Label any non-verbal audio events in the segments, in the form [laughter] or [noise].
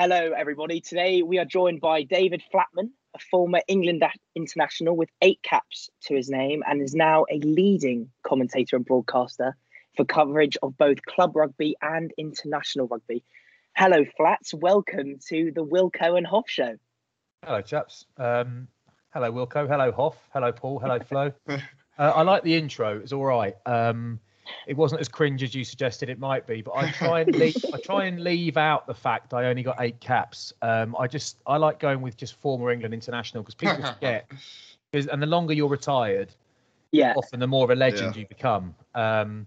Hello, everybody. Today we are joined by David Flatman, a former England international with eight caps to his name and is now a leading commentator and broadcaster for coverage of both club rugby and international rugby. Hello, Flats. Welcome to the Wilco and Hoff Show. Hello, chaps. Um, hello, Wilco. Hello, Hoff. Hello, Paul. Hello, [laughs] Flo. uh, I like the intro. It's all right. Um, it wasn't as cringe as you suggested it might be, but I try and leave, I try and leave out the fact I only got eight caps. Um, I just I like going with just former England international because people [laughs] forget. and the longer you're retired, yeah, often the more of a legend yeah. you become. Um,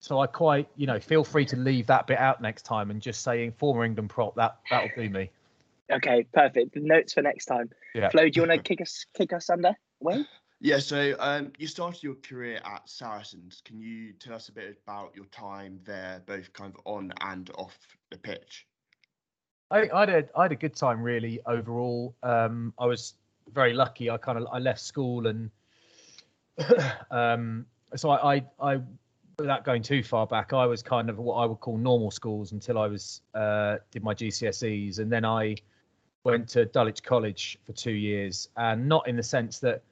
so I quite you know feel free to leave that bit out next time and just saying former England prop that that'll do me. Okay, perfect. The notes for next time. Yeah. Flo, do you want to [laughs] kick us kick us under? Well. Yeah, so um, you started your career at Saracens. Can you tell us a bit about your time there, both kind of on and off the pitch? I, I had a, I had a good time really overall. Um, I was very lucky. I kind of I left school and [coughs] um, so I, I, I without going too far back, I was kind of what I would call normal schools until I was uh, did my GCSEs, and then I went to Dulwich College for two years, and not in the sense that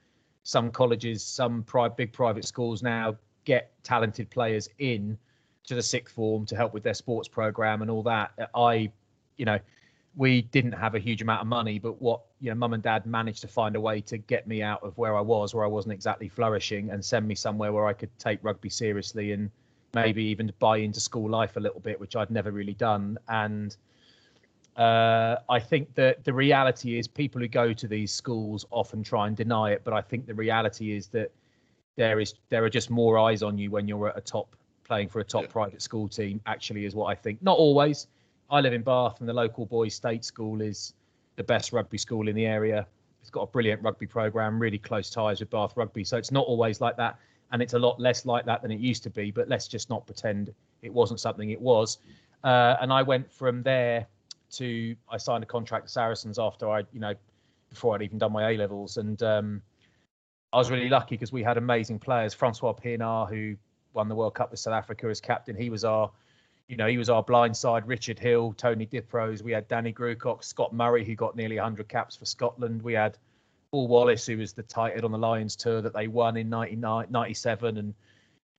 some colleges, some pri- big private schools now get talented players in to the sixth form to help with their sports program and all that. I, you know, we didn't have a huge amount of money, but what you know, mum and dad managed to find a way to get me out of where I was, where I wasn't exactly flourishing, and send me somewhere where I could take rugby seriously and maybe even buy into school life a little bit, which I'd never really done. And uh, I think that the reality is people who go to these schools often try and deny it, but I think the reality is that there is there are just more eyes on you when you're at a top playing for a top yeah. private school team. Actually, is what I think. Not always. I live in Bath, and the local boys' state school is the best rugby school in the area. It's got a brilliant rugby program, really close ties with Bath Rugby. So it's not always like that, and it's a lot less like that than it used to be. But let's just not pretend it wasn't something it was. Uh, and I went from there to I signed a contract with Saracens after I, you know, before I'd even done my A levels, and um, I was really lucky because we had amazing players. Francois Pienaar, who won the World Cup with South Africa as captain, he was our, you know, he was our blind side. Richard Hill, Tony Diprose. We had Danny Grewcock, Scott Murray, who got nearly 100 caps for Scotland. We had Paul Wallace, who was the tight head on the Lions tour that they won in 97, and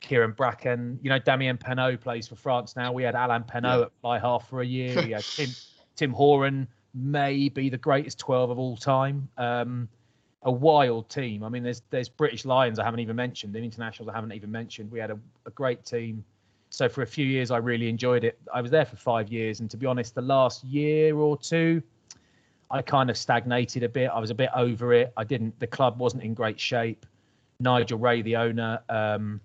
Kieran Bracken. You know, Damien Penaud plays for France now. We had Alain Penaud yeah. at fly half for a year. We had [laughs] Tim Tim Horan may be the greatest 12 of all time. Um, a wild team. I mean, there's there's British Lions I haven't even mentioned, the internationals I haven't even mentioned. We had a, a great team. So for a few years, I really enjoyed it. I was there for five years, and to be honest, the last year or two, I kind of stagnated a bit. I was a bit over it. I didn't. The club wasn't in great shape. Nigel Wray, the owner, um,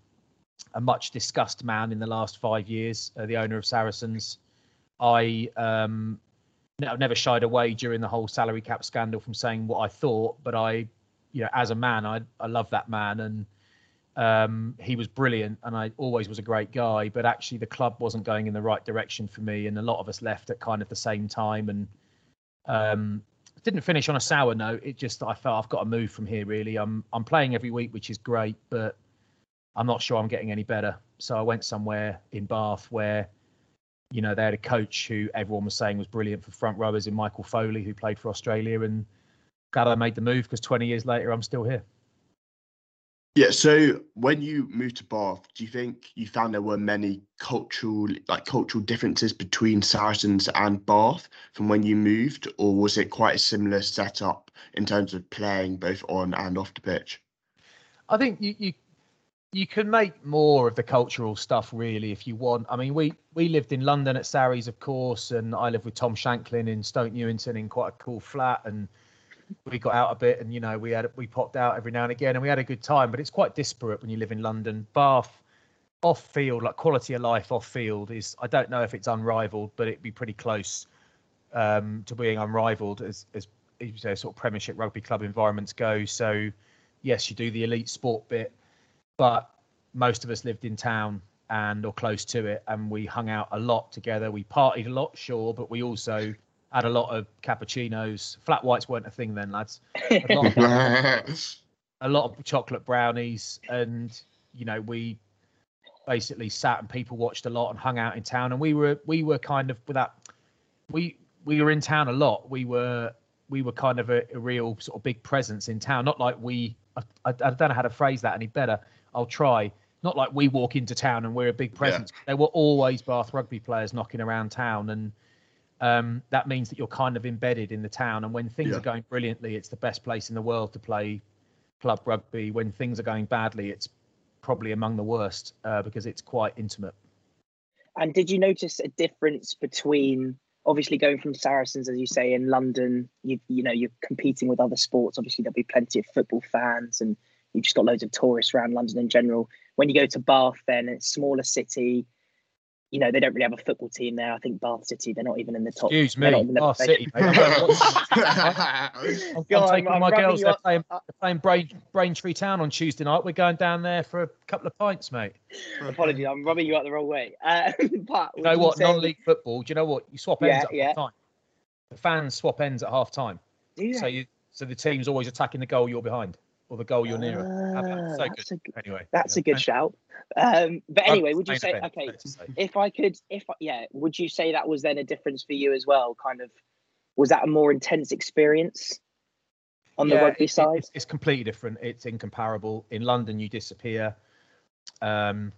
a much discussed man in the last five years, uh, the owner of Saracens. I um, I've never shied away during the whole salary cap scandal from saying what I thought, but I, you know, as a man, I I love that man and um, he was brilliant and I always was a great guy. But actually, the club wasn't going in the right direction for me, and a lot of us left at kind of the same time and um, didn't finish on a sour note. It just I felt I've got to move from here. Really, I'm I'm playing every week, which is great, but I'm not sure I'm getting any better. So I went somewhere in Bath where you know, they had a coach who everyone was saying was brilliant for front rowers in Michael Foley, who played for Australia. And glad I made the move because 20 years later, I'm still here. Yeah. So when you moved to Bath, do you think you found there were many cultural, like cultural differences between Saracens and Bath from when you moved, or was it quite a similar setup in terms of playing both on and off the pitch? I think you, you you can make more of the cultural stuff really if you want. I mean, we we lived in London at Sarries, of course, and I lived with Tom Shanklin in Stoke Newington in quite a cool flat, and we got out a bit, and you know, we had we popped out every now and again, and we had a good time. But it's quite disparate when you live in London. Bath, off field, like quality of life off field is I don't know if it's unrivaled, but it'd be pretty close um, to being unrivaled as as you know, sort of Premiership rugby club environments go. So yes, you do the elite sport bit but most of us lived in town and or close to it and we hung out a lot together we partied a lot sure but we also had a lot of cappuccinos flat whites weren't a thing then lads a lot of, [laughs] a lot of chocolate brownies and you know we basically sat and people watched a lot and hung out in town and we were we were kind of without we we were in town a lot. We were we were kind of a, a real sort of big presence in town. Not like we. I, I, I, don't know how to phrase that any better. I'll try. Not like we walk into town and we're a big presence. Yeah. There were always Bath rugby players knocking around town, and um, that means that you're kind of embedded in the town. And when things yeah. are going brilliantly, it's the best place in the world to play club rugby. When things are going badly, it's probably among the worst uh, because it's quite intimate. And did you notice a difference between obviously going from Saracens, as you say, in London? You you know you're competing with other sports. Obviously, there'll be plenty of football fans, and you've just got loads of tourists around London in general. When you go to Bath, then it's smaller city you know, they don't really have a football team there. I think Bath City, they're not even in the top. Excuse me, Bath City. [laughs] I'm, I'm, taking I'm, my girls. They're playing, they're playing Brain, Braintree Town on Tuesday night. We're going down there for a couple of pints, mate. Apologies, I'm rubbing you out the wrong way. [laughs] Uh, but you know what? Say... Non-league football. Do you know what? You swap ends yeah, at yeah. half time. The fans swap ends at half time. So you, so the team's always attacking the goal you're behind or the goal you're near. Uh, so good. A, anyway, that's a good shout. Um, but anyway, would you say okay? If I could, if yeah, would you say that was then a difference for you as well? Kind of, was that a more intense experience on yeah, the rugby it, side? It's, it's, completely different. It's incomparable. In London, you disappear, um,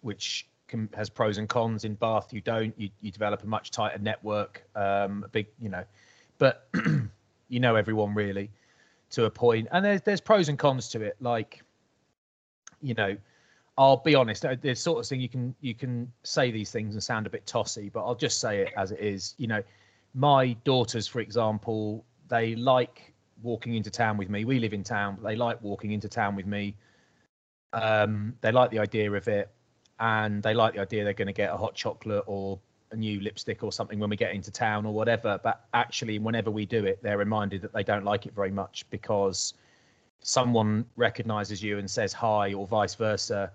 which can, has pros and cons. In Bath, you don't. You you develop a much tighter network. Um, a big, you know, but [clears throat] you know everyone really to a point, and there's there's pros and cons to it. Like, you know, I'll be honest. Uh, there's sort of thing you can you can say these things and sound a bit tossy, but I'll just say it as it is. You know, my daughters, for example, they like walking into town with me. We live in town. But they like walking into town with me. Um, they like the idea of it, and they like the idea they're going to get a hot chocolate or a new lipstick or something when we get into town or whatever. But actually, whenever we do it, they're reminded that they don't like it very much because someone recognizes you and says hi, or vice versa,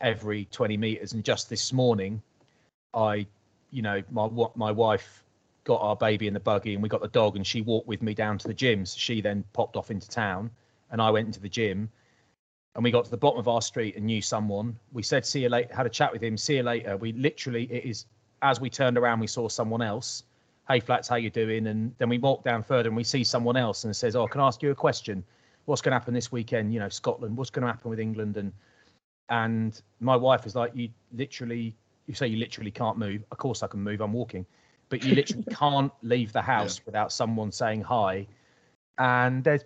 every 20 meters. And just this morning, I, you know, my my wife got our baby in the buggy and we got the dog, and she walked with me down to the gym. So she then popped off into town, and I went into the gym. And we got to the bottom of our street and knew someone. We said, "See you later." Had a chat with him. See you later. We literally, it is as we turned around, we saw someone else. Hey, Flats, how you doing? And then we walk down further and we see someone else and says, "Oh, can I ask you a question? What's going to happen this weekend? You know, Scotland. What's going to happen with England?" And and my wife is like, "You literally, you say you literally can't move. Of course I can move. I'm walking, but you literally [laughs] can't leave the house yeah. without someone saying hi." And there's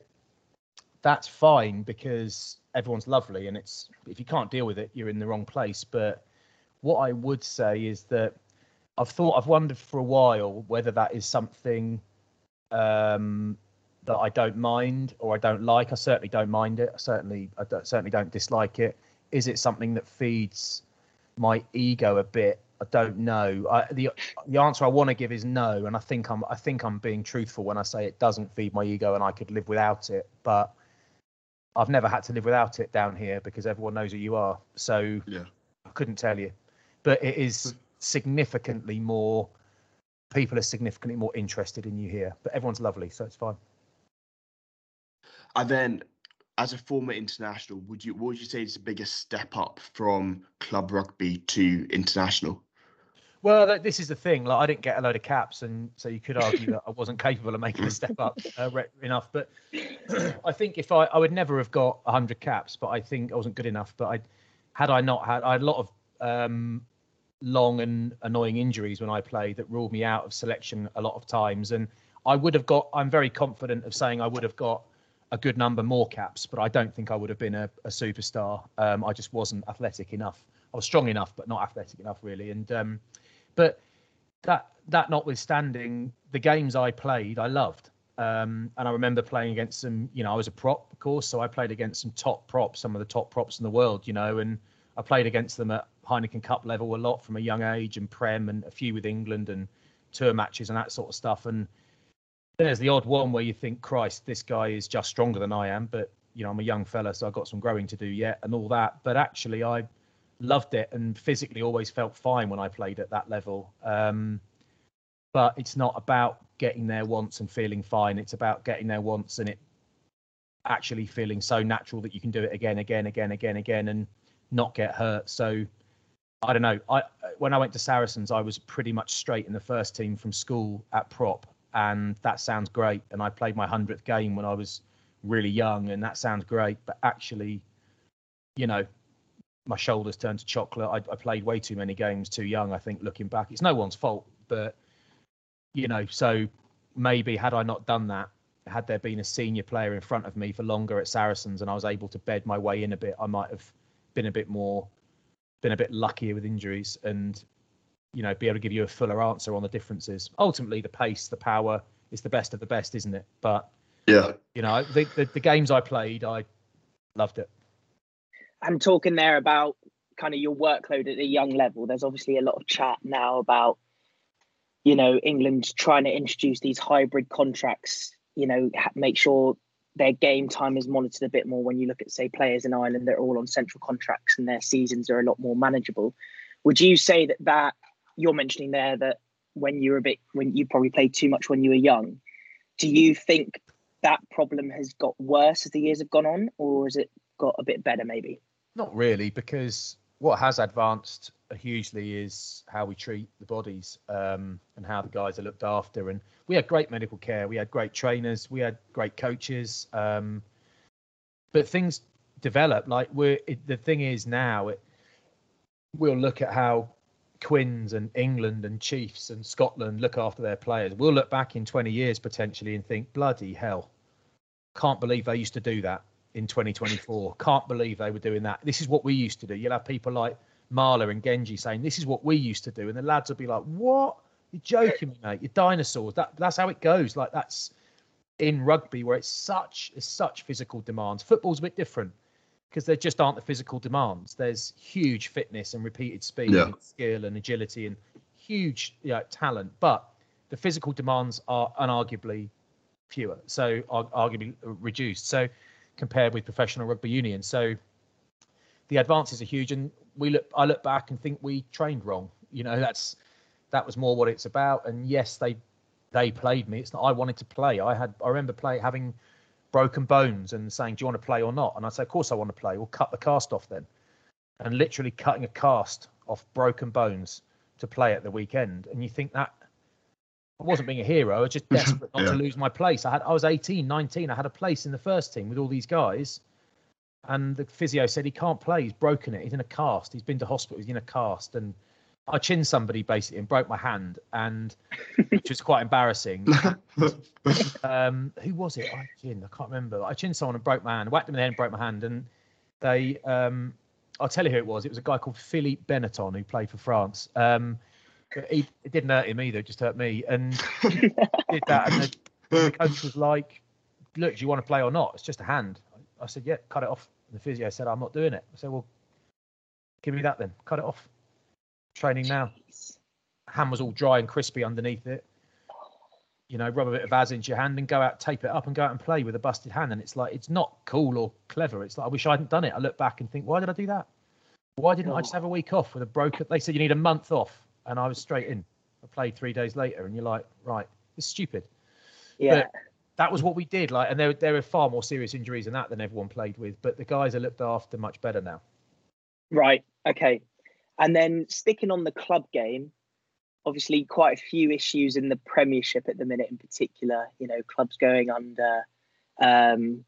that's fine because everyone's lovely and it's if you can't deal with it, you're in the wrong place. But what I would say is that I've thought, I've wondered for a while whether that is something um, that I don't mind or I don't like. I certainly don't mind it. I certainly, I don't, certainly don't dislike it. Is it something that feeds my ego a bit? I don't know. I, the the answer I want to give is no, and I think I'm I think I'm being truthful when I say it doesn't feed my ego and I could live without it. But I've never had to live without it down here because everyone knows who you are. So yeah. I couldn't tell you, but it is significantly more people are significantly more interested in you here. But everyone's lovely, so it's fine. And then, as a former international, would you what would you say is the biggest step up from club rugby to international? Well, this is the thing. Like, I didn't get a load of caps, and so you could argue that I [laughs] wasn't capable of making a step up uh, enough. But [clears throat] I think if I, I would never have got hundred caps, but I think I wasn't good enough. But I, had I not had, I had a lot of um, long and annoying injuries when I played that ruled me out of selection a lot of times. And I would have got, I'm very confident of saying I would have got a good number more caps, but I don't think I would have been a, a superstar. Um, I just wasn't athletic enough. I was strong enough, but not athletic enough really. And um, but that that notwithstanding, the games I played, I loved. Um, and I remember playing against some, you know, I was a prop, of course, so I played against some top props, some of the top props in the world, you know, and I played against them at Heineken Cup level a lot from a young age and Prem and a few with England and tour matches and that sort of stuff. And there's the odd one where you think, Christ, this guy is just stronger than I am. But, you know, I'm a young fella, so I've got some growing to do yet and all that. But actually, I loved it and physically always felt fine when I played at that level. Um, but it's not about getting there once and feeling fine. It's about getting there once and it actually feeling so natural that you can do it again, again, again, again, again, and not get hurt. So I don't know. I when I went to Saracens, I was pretty much straight in the first team from school at prop, and that sounds great. And I played my hundredth game when I was really young, and that sounds great. But actually, you know, my shoulders turned to chocolate. I, I played way too many games too young. I think looking back, it's no one's fault, but you know, so maybe had I not done that, had there been a senior player in front of me for longer at Saracens and I was able to bed my way in a bit, I might have been a bit more, been a bit luckier with injuries and, you know, be able to give you a fuller answer on the differences. Ultimately, the pace, the power is the best of the best, isn't it? But, yeah, you know, the, the, the games I played, I loved it. I'm talking there about kind of your workload at a young level. There's obviously a lot of chat now about, you know, England trying to introduce these hybrid contracts you know, make sure their game time is monitored a bit more when you look at, say, players in Ireland that are all on central contracts and their seasons are a lot more manageable. Would you say that that you're mentioning there that when you were a bit, when you probably played too much when you were young, do you think that problem has got worse as the years have gone on, or has it got a bit better maybe? Not really, because what has advanced hugely is how we treat the bodies um, and how the guys are looked after. And we had great medical care, we had great trainers, we had great coaches. Um, but things develop. Like we're it, the thing is now, it, we'll look at how Quins and England and Chiefs and Scotland look after their players. We'll look back in 20 years potentially and think, bloody hell, can't believe they used to do that in 2024. Can't believe they were doing that. This is what we used to do. You'll have people like Marler and Genji saying, This is what we used to do. And the lads will be like, What? You're joking me, mate. You're dinosaurs. That that's how it goes. Like that's in rugby where it's such it's such physical demands. Football's a bit different because there just aren't the physical demands. There's huge fitness and repeated speed yeah. and skill and agility and huge you know, talent, but the physical demands are unarguably fewer, so arguably reduced. So compared with professional rugby union, so the advances are huge. And we look, I look back and think we trained wrong. You know, that's that was more what it's about. And yes, they they played me. It's not I wanted to play. I had I remember play having broken bones and saying, "Do you want to play or not?" And I said, "Of course I want to play. We'll cut the cast off then." And literally cutting a cast off broken bones to play at the weekend. And you think that I wasn't being a hero. I was just [laughs] desperate not yeah. to lose my place. I had I was 18, 19. I had a place in the first team with all these guys. And the physio said he can't play. He's broken it. He's in a cast. He's been to hospital. He's in a cast. And I chinned somebody basically and broke my hand, and [laughs] which was quite embarrassing. [laughs] um, who was it? I chinned. I can't remember. I chinned someone and broke my hand. Whacked him in the head and broke my hand. And they, um, I'll tell you who it was. It was a guy called Philippe Benetton who played for France. Um, he, it didn't hurt him either. It just hurt me. And [laughs] did that. And the, the coach was like, "Look, do you want to play or not? It's just a hand." I said, "Yeah, cut it off." The physio said, "I'm not doing it." I said, "Well, give me that then. Cut it off." training now. Hand was all dry and crispy underneath it. You know, rub a bit of Az into your hand and go out, tape it up and go out and play with a busted hand. And it's like, it's not cool or clever. It's like, I wish I hadn't done it. I look back and think, why did I do that? Why didn't oh. I just have a week off with a broken? They said you need a month off. And I was straight in. I played three days later. And you're like, right, it's stupid. Yeah. But that was what we did. Like, and there, there are far more serious injuries than that than everyone played with. But the guys are looked after much better now. Right. Okay. And then sticking on the club game, obviously quite a few issues in the Premiership at the minute, in particular. You know, clubs going under, um,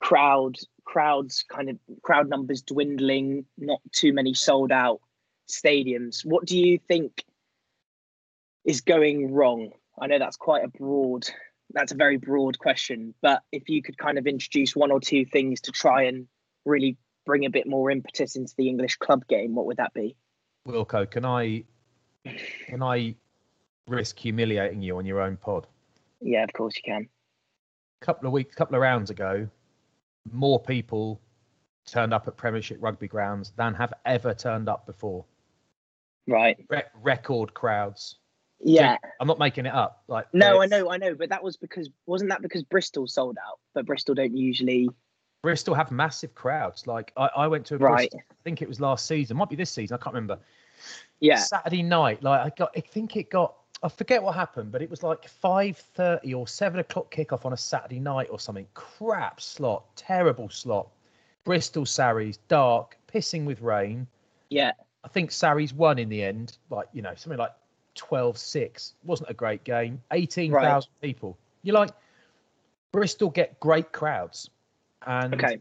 crowd crowds kind of crowd numbers dwindling, not too many sold out stadiums. What do you think is going wrong? I know that's quite a broad, that's a very broad question, but if you could kind of introduce one or two things to try and really bring a bit more impetus into the English club game, what would that be? Wilco, can I can I risk humiliating you on your own pod? Yeah, of course you can. A couple of weeks, couple of rounds ago, more people turned up at Premiership rugby grounds than have ever turned up before. Right. Re- record crowds. Yeah. I'm not making it up. Like No, I know, I know, but that was because wasn't that because Bristol sold out? But Bristol don't usually Bristol have massive crowds. Like I, I went to a right. Bristol, I think it was last season, might be this season, I can't remember. Yeah. Saturday night, like I got, I think it got, I forget what happened, but it was like five thirty or seven o'clock kickoff on a Saturday night or something. Crap slot, terrible slot. Bristol Sarries, dark, pissing with rain. Yeah. I think Sarries won in the end, like you know something like 12-6. wasn't a great game. Eighteen thousand right. people. You're like Bristol get great crowds, and okay.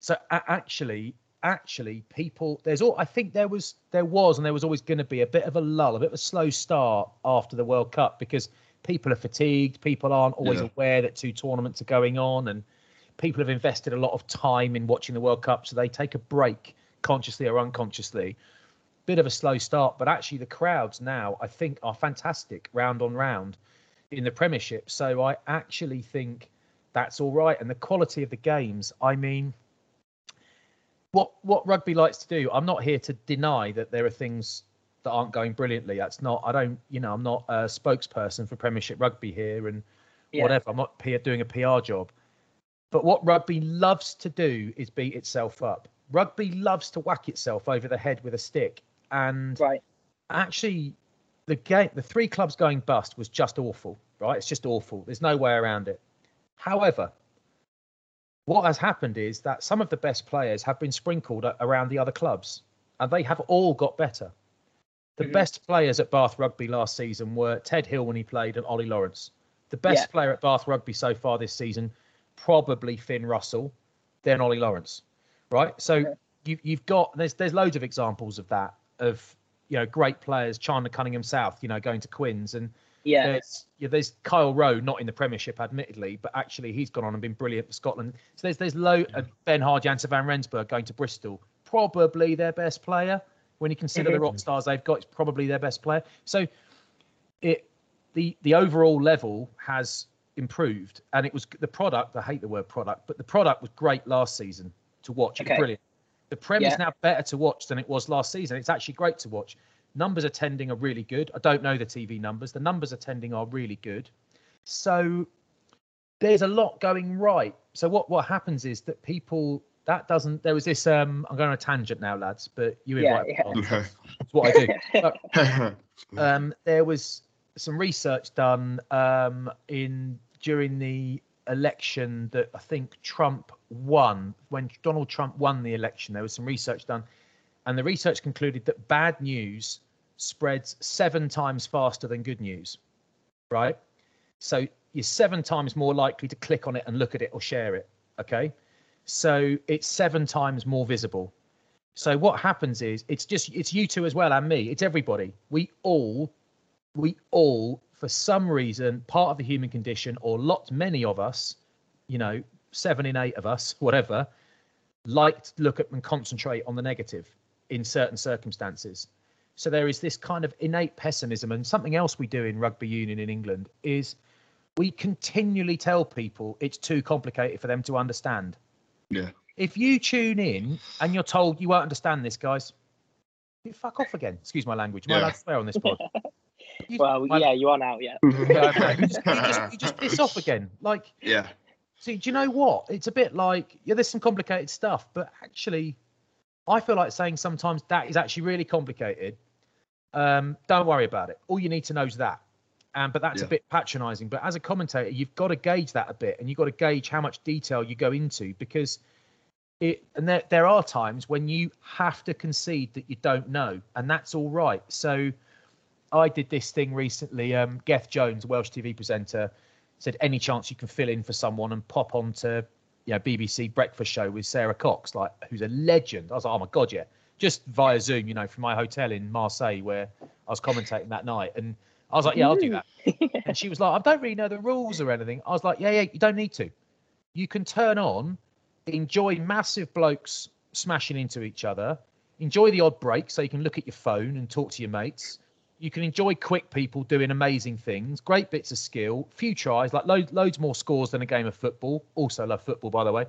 So actually, actually, people there's all I think there was there was and there was always going to be a bit of a lull, a bit of a slow start after the World Cup because people are fatigued, people aren't always yeah. aware that two tournaments are going on, and people have invested a lot of time in watching the World Cup, so they take a break consciously or unconsciously. Bit of a slow start, but actually the crowds now I think are fantastic round on round in the Premiership. So I actually think that's all right, and the quality of the games. I mean, what what rugby likes to do. I'm not here to deny that there are things that aren't going brilliantly. That's not. I don't. You know, I'm not a spokesperson for Premiership Rugby here and yeah. whatever. I'm not doing a PR job. But what rugby loves to do is beat itself up. Rugby loves to whack itself over the head with a stick. And right. actually, the game, the three clubs going bust was just awful. Right? It's just awful. There's no way around it. However, what has happened is that some of the best players have been sprinkled around the other clubs, and they have all got better. The mm-hmm. best players at Bath Rugby last season were Ted Hill when he played and Ollie Lawrence. The best yeah. player at Bath Rugby so far this season, probably Finn Russell, then Ollie Lawrence. Right? So yeah. you, you've got there's there's loads of examples of that of you know great players, Chandler Cunningham South, you know, going to Quins and yeah. There's, yeah, there's Kyle Rowe, not in the Premiership, admittedly, but actually he's gone on and been brilliant for Scotland. So there's there's low uh, Benhard, Jansen van Rensburg going to Bristol, probably their best player when you consider mm-hmm. the rock stars they've got. It's probably their best player. So it the the overall level has improved, and it was the product. I hate the word product, but the product was great last season to watch. It was brilliant. The Prem yeah. is now better to watch than it was last season. It's actually great to watch. Numbers attending are really good. I don't know the TV numbers. The numbers attending are really good. So there's a lot going right. So what what happens is that people that doesn't there was this um I'm going on a tangent now, lads, but you invite yeah, yeah. [laughs] That's what I do. but, [laughs] um there was some research done um in during the election that I think Trump won when Donald Trump won the election. There was some research done and the research concluded that bad news spreads seven times faster than good news, right? So you're seven times more likely to click on it and look at it or share it. Okay. So it's seven times more visible. So what happens is it's just it's you two as well and me. It's everybody. We all we all for some reason part of the human condition or lots many of us, you know, seven in eight of us, [laughs] whatever, like to look at and concentrate on the negative in certain circumstances. So there is this kind of innate pessimism. And something else we do in rugby union in England is we continually tell people it's too complicated for them to understand. Yeah. If you tune in and you're told you won't understand this, guys, you fuck off again. Excuse my language. Am yeah. I allowed swear on this pod? [laughs] You, well, my, yeah, you are now. Yeah. yeah you, just, just, you just piss off again. Like. Yeah. See, do you know what? It's a bit like yeah, there's some complicated stuff, but actually, I feel like saying sometimes that is actually really complicated. Um, don't worry about it. All you need to know is that. Um, but that's yeah. a bit patronising. But as a commentator, you've got to gauge that a bit, and you've got to gauge how much detail you go into because it. And there there are times when you have to concede that you don't know, and that's all right. So I did this thing recently. Um, Geth Jones, Welsh TV presenter, said any chance you can fill in for someone and pop onto you know BBC Breakfast Show with Sara Cox, like who's a legend. I was like, oh my god, yeah, just via Zoom, you know, from my hotel in Marseille where I was commentating that night, and I was like, yeah, I'll do that. [laughs] and she was like, I don't really know the rules or anything. I was like, yeah, yeah, you don't need to. You can turn on, enjoy massive blokes smashing into each other, enjoy the odd break so you can look at your phone and talk to your mates. You can enjoy quick people doing amazing things, great bits of skill, few tries, like lo- loads more scores than a game of football. Also love football, by the way.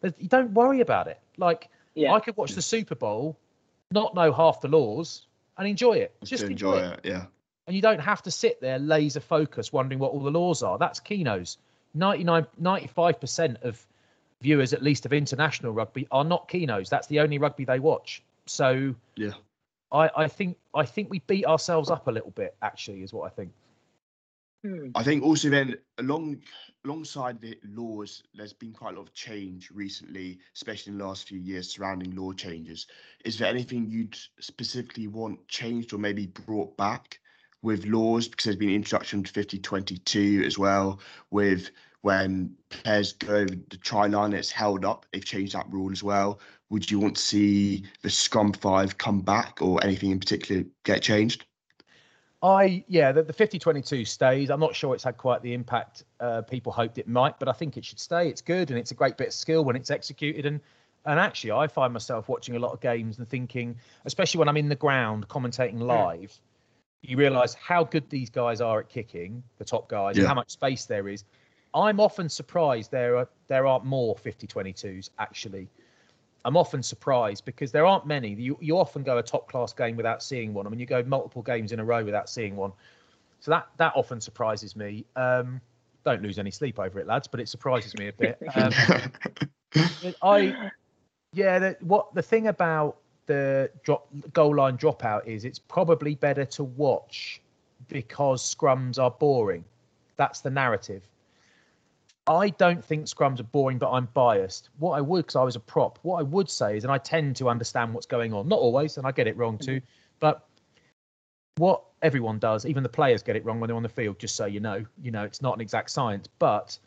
But you don't worry about it. Like yeah. I could watch the Super Bowl, not know half the laws, and enjoy it. Just enjoy, enjoy it. it. Yeah. And you don't have to sit there laser focused wondering what all the laws are. That's Keynos. 99, 95% of viewers, at least of international rugby, are not Keynos. That's the only rugby they watch. So yeah, I, I think I think we beat ourselves up a little bit. Actually, is what I think. Hmm. I think also then along alongside the laws, there's been quite a lot of change recently, especially in the last few years surrounding law changes. Is there anything you'd specifically want changed or maybe brought back with laws? Because there's been introduction to 5022 as well, with when players go over the try line, it's held up. They've changed that rule as well. Would you want to see the Scrum Five come back or anything in particular get changed? I yeah, the, the 50-22 stays. I'm not sure it's had quite the impact uh, people hoped it might, but I think it should stay. It's good and it's a great bit of skill when it's executed. And and actually, I find myself watching a lot of games and thinking, especially when I'm in the ground commentating Hmm. live, you realise how good these guys are at kicking, the top guys, and how much space there is. I'm often surprised there are there aren't more 50-22s actually. I'm often surprised because there aren't many. You you often go a top class game without seeing one. I mean, you go multiple games in a row without seeing one. So that that often surprises me. Um, don't lose any sleep over it, lads, but it surprises me a bit. [laughs] Um, I yeah, the, what the thing about the drop goal line dropout is it's probably better to watch because scrums are boring. That's the narrative. I don't think scrums are boring, but I'm biased. What I would, because I was a prop, what I would say is, and I tend to understand what's going on, not always, and I get it wrong too, mm-hmm. but what everyone does, even the players get it wrong when they're on the field, just so you know, you know, it's not an exact science, but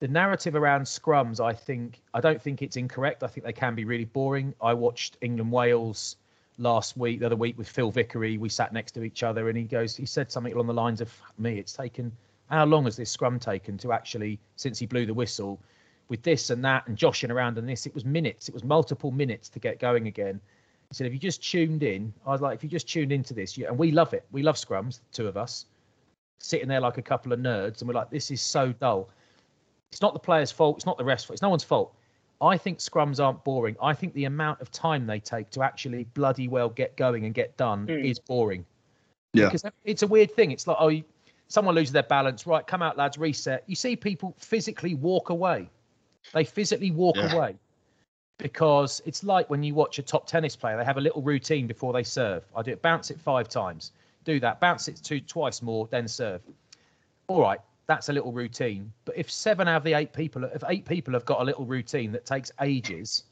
the narrative around scrums, I think, I don't think it's incorrect. I think they can be really boring. I watched England Wales last week, the other week with Phil Vickery. We sat next to each other, and he goes, he said something along the lines of, "Me, it's taken how long has this scrum taken to actually since he blew the whistle with this and that and joshing around and this? It was minutes. It was multiple minutes to get going again." He said, "If you just tuned in, I was like, if you just tuned into this, you, and we love it. We love scrums, the two of us." Sitting there like a couple of nerds, and we're like, "This is so dull." It's not the player's fault. It's not the ref's fault. It's no one's fault. I think scrums aren't boring. I think the amount of time they take to actually bloody well get going and get done Mm. is boring. Yeah. Because it's a weird thing. It's like, oh, someone loses their balance. Right, come out, lads, reset. You see people physically walk away. They physically walk Yeah. away because it's like when you watch a top tennis player, they have a little routine before they serve. I do it, bounce it five times, do that, bounce it two twice more, then serve. All right, that's a little routine. But if seven out of the eight people, if eight people have got a little routine that takes ages,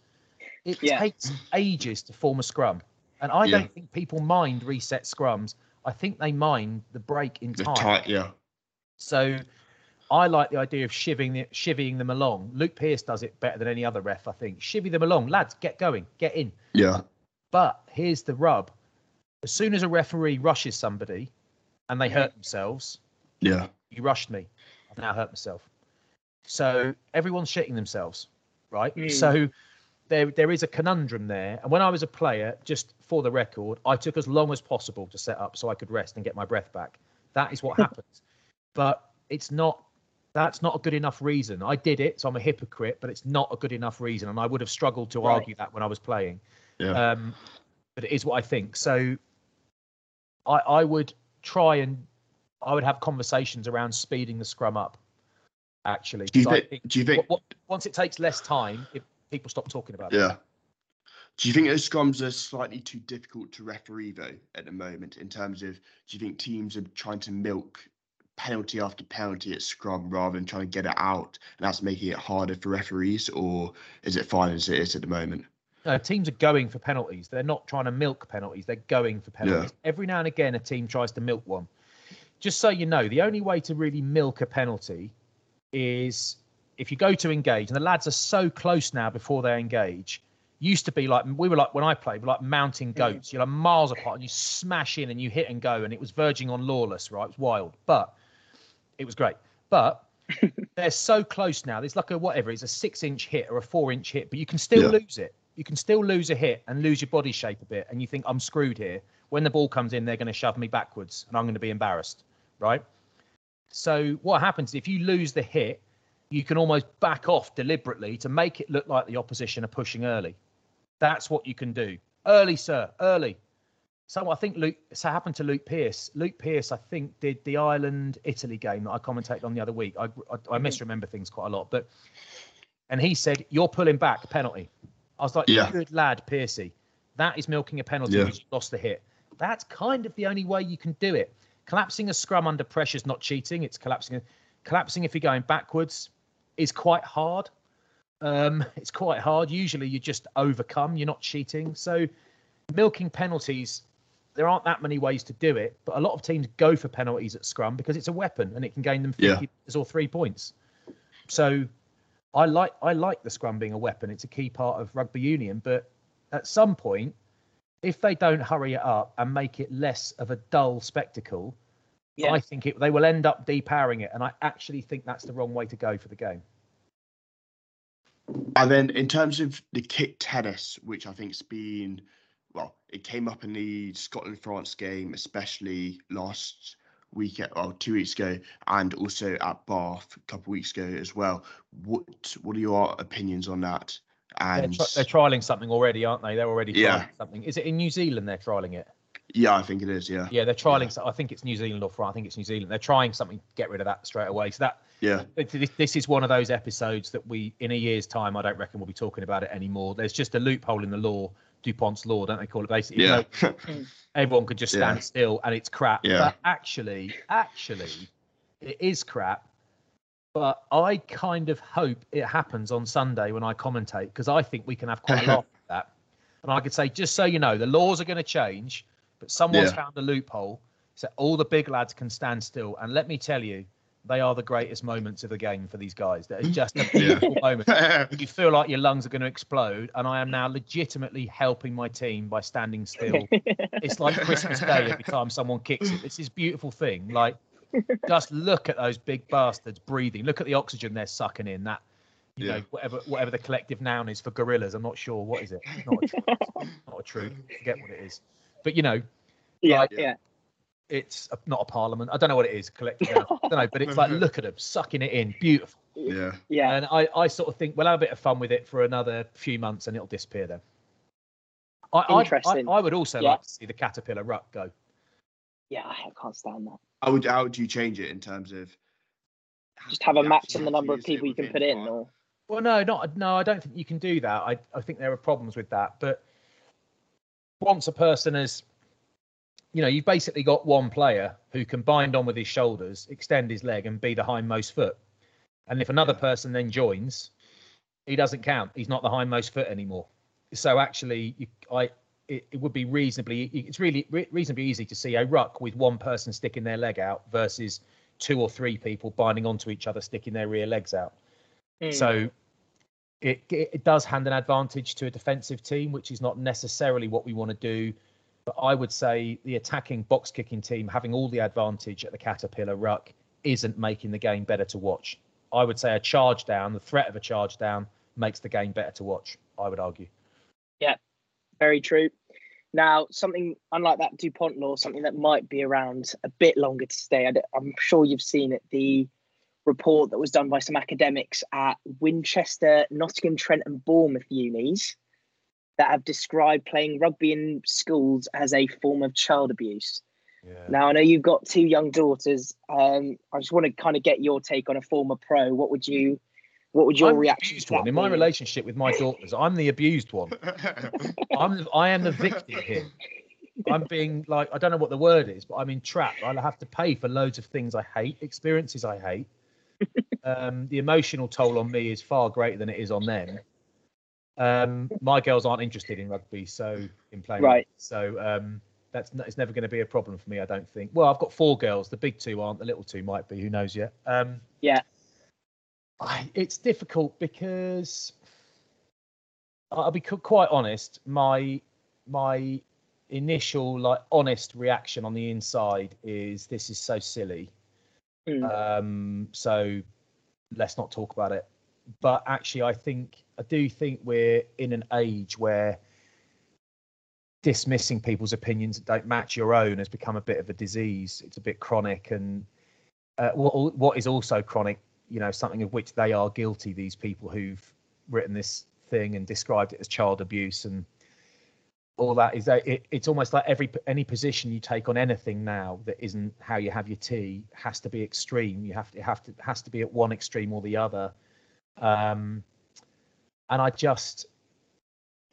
it Yeah. takes ages to form a scrum. And I Yeah. don't think people mind reset scrums. I think they mind the break in The time. tight, yeah. So I like the idea of shivvying, the, shivvying them along. Luke Pearce does it better than any other ref, I think. Shivvy them along. Lads, get going, get in. Yeah. But here's the rub. As soon as a referee rushes somebody and they hurt themselves, Yeah. you rushed me. I've now hurt myself. So everyone's shitting themselves, right? Mm. So there there is a conundrum there. And when I was a player, just for the record, I took as long as possible to set up so I could rest and get my breath back. That is what [laughs] happens. But it's not that's not a good enough reason. I did it, so I'm a hypocrite, but it's not a good enough reason. And I would have struggled to Right. argue that when I was playing. Yeah. Um, but it is what I think. So I, I would try and I would have conversations around speeding the scrum up. Actually, do you I think? Do you think? what, what, once it takes less time, if people stop talking about it. Yeah. Do you think those scrums are slightly too difficult to referee though at the moment? In terms of, do you think teams are trying to milk penalty after penalty at scrum rather than trying to get it out, and that's making it harder for referees, or is it fine as it is at the moment? No, teams are going for penalties. They're not trying to milk penalties. They're going for penalties. Every now and again, a team tries to milk one. Just so you know, the only way to really milk a penalty is if you go to engage, and the lads are so close now before they engage. Used to be like we were like when I played, we were like mountain mm. goats. You're like miles apart, and you smash in and you hit and go, and it was verging on lawless. Right, it was wild, but it was great. But [laughs] they're so close now. There's like a whatever. It's a six-inch hit or a four-inch hit, but you can still Yeah. lose it. You can still lose a hit and lose your body shape a bit, and you think I'm screwed here. When the ball comes in, they're going to shove me backwards, and I'm going to be embarrassed, right? So what happens if you lose the hit? You can almost back off deliberately to make it look like the opposition are pushing early. That's what you can do. Early, sir, early. So I think Luke. So happened to Luke Pearce. Luke Pearce, I think, did the Ireland Italy game that I commentated on the other week. I, I, I mm-hmm. misremember things quite a lot, but and he said you're pulling back penalty. I was like, Yeah. good lad, Piercy. That is milking a penalty Yeah. because you lost the hit. That's kind of the only way you can do it collapsing a scrum under pressure is not cheating. It's collapsing. Collapsing if you're going backwards is quite hard. Um, it's quite hard. Usually you just overcome. You're not cheating. So milking penalties, there aren't that many ways to do it. But a lot of teams go for penalties at scrum because it's a weapon and it can gain them 50 Yeah. or three points. So I like I like the scrum being a weapon. It's a key part of rugby union. But at some point, if they don't hurry it up and make it less of a dull spectacle, Yeah. I think it, they will end up depowering it. And I actually think that's the wrong way to go for the game. And then in terms of the kick tennis, which I think's been well, it came up in the Scotland France game, especially last week, well, two weeks ago, and also at Bath a couple of weeks ago as well. What what are your opinions on that? They're, tri- they're trialing something already, aren't they? They're already trialing Yeah. something. Is it in New Zealand they're trialing it? yeah, I think it is. Yeah, Yeah, they're trialing. So I think it's New Zealand or France. I think it's New Zealand. They're trying something to get rid of that straight away. So that yeah, this, this is one of those episodes that we, in a year's time, I don't reckon we'll be talking about it anymore. There's just a loophole in the law, Dupont's law, don't they call it? Basically, yeah, [laughs] hmm. everyone could just stand Yeah. still and it's crap. Yeah. But actually, actually, it is crap. But I kind of hope it happens on Sunday when I commentate because I think we can have quite a lot [laughs] of that. And I could say, just so you know, the laws are going to change, but someone's Yeah. found a loophole so all the big lads can stand still. And let me tell you, they are the greatest moments of the game for these guys. That is just a [laughs] beautiful moment. [laughs] You feel like your lungs are going to explode, and I am now legitimately helping my team by standing still [laughs] it's like Christmas Day every time someone kicks it. It's this beautiful thing. Like, just look at those big bastards breathing. Look at the oxygen they're sucking in. That, you Yeah. know, whatever whatever the collective noun is for gorillas. I'm not sure what is it. Not a, tr- not a truth. Forget what it is. But you know, yeah, Like- yeah. It's a, not a parliament. I don't know what it is. Collective. I don't know. But it's like [laughs] look at them sucking it in. Beautiful. yeah. Yeah. And I, I sort of think we'll have a bit of fun with it for another few months and it'll disappear then. I, I, I, Interesting. I would also Yeah. like to see the caterpillar ruck go. Yeah, I can't stand that. How would how would you change it in terms of Just have a you match actually on the number of people you can put in, five? or Well, no, not no. I don't think you can do that. I I think there are problems with that. But once a person has, you know, you've basically got one player who can bind on with his shoulders, extend his leg, and be the hindmost foot. And if another person then joins, he doesn't count. He's not the hindmost foot anymore. So actually, you, I it, it would be reasonably. It's really re- reasonably easy to see a ruck with one person sticking their leg out versus two or three people binding onto each other, sticking their rear legs out. Hmm. So it it does hand an advantage to a defensive team, which is not necessarily what we want to do. But I would say the attacking box kicking team having all the advantage at the Caterpillar ruck isn't making the game better to watch. I would say a charge down, the threat of a charge down makes the game better to watch. I would argue. Yeah, very true. Now, something unlike that DuPont law, something that might be around a bit longer to stay. I am sure you've seen it. The report that was done by some academics at Winchester, Nottingham, Trent, and Bournemouth unis that have described playing rugby in schools as a form of child abuse. Yeah. Now, I know you've got two young daughters. Um, I just want to kind of get your take on a former pro. What would you, what would your I'm reaction abused to that one. In my relationship with my daughters, I'm the abused one. [laughs] I'm I am the victim here. I'm being like I don't know what the word is, but I'm entrapped. I'll have to pay for loads of things I hate, experiences I hate. [laughs] Um, the emotional toll on me is far greater than it is on them. Um, my girls aren't interested in rugby, so in playing, Right. rugby, so um, that's it's never going to be a problem for me. I don't think. Well, I've got four girls. The big two aren't. The little two might be. Who knows yet? Um, Yeah. I, it's difficult because I'll be quite honest. My my initial like honest reaction on the inside is this is so silly. Mm. Um, so let's not talk about it. But actually, I think I do think we're in an age where dismissing people's opinions that don't match your own has become a bit of a disease. It's a bit chronic, and uh, what what is also chronic, you know, something of which they are guilty. These people who've written this thing and described it as child abuse and all that is that it, it's almost like every any position you take on anything now that isn't how you have your tea has to be extreme. You have to have to has to be at one extreme or the other. Um, and I just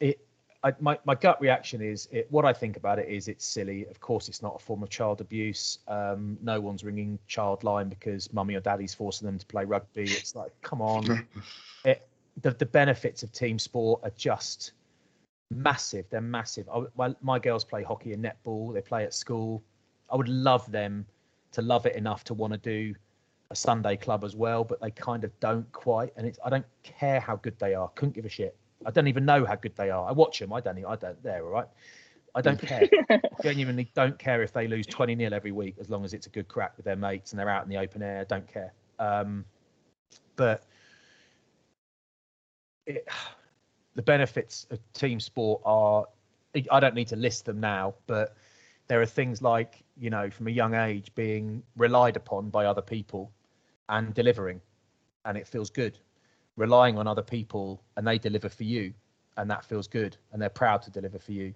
it I, my, my gut reaction is it, what I think about it is it's silly. Of course, it's not a form of child abuse. Um, no one's ringing child line because mummy or daddy's forcing them to play rugby. It's like, come on. [laughs] it, the, the benefits of team sport are just massive. They're massive. I, my, my girls play hockey and netball. They play at school. I would love them to love it enough to want to do a Sunday club as well, but they kind of don't quite. And it's I don't care how good they are. Couldn't give a shit. I don't even know how good they are. I watch them. I don't. I don't. They're all right. I don't care. [laughs] Genuinely don't care if they lose 20 nil every week as long as it's a good crack with their mates and they're out in the open air. I don't care. Um, but it, the benefits of team sport are I don't need to list them now, but there are things like you know from a young age being relied upon by other people and delivering and it feels good. Relying on other people and they deliver for you and that feels good and they're proud to deliver for you.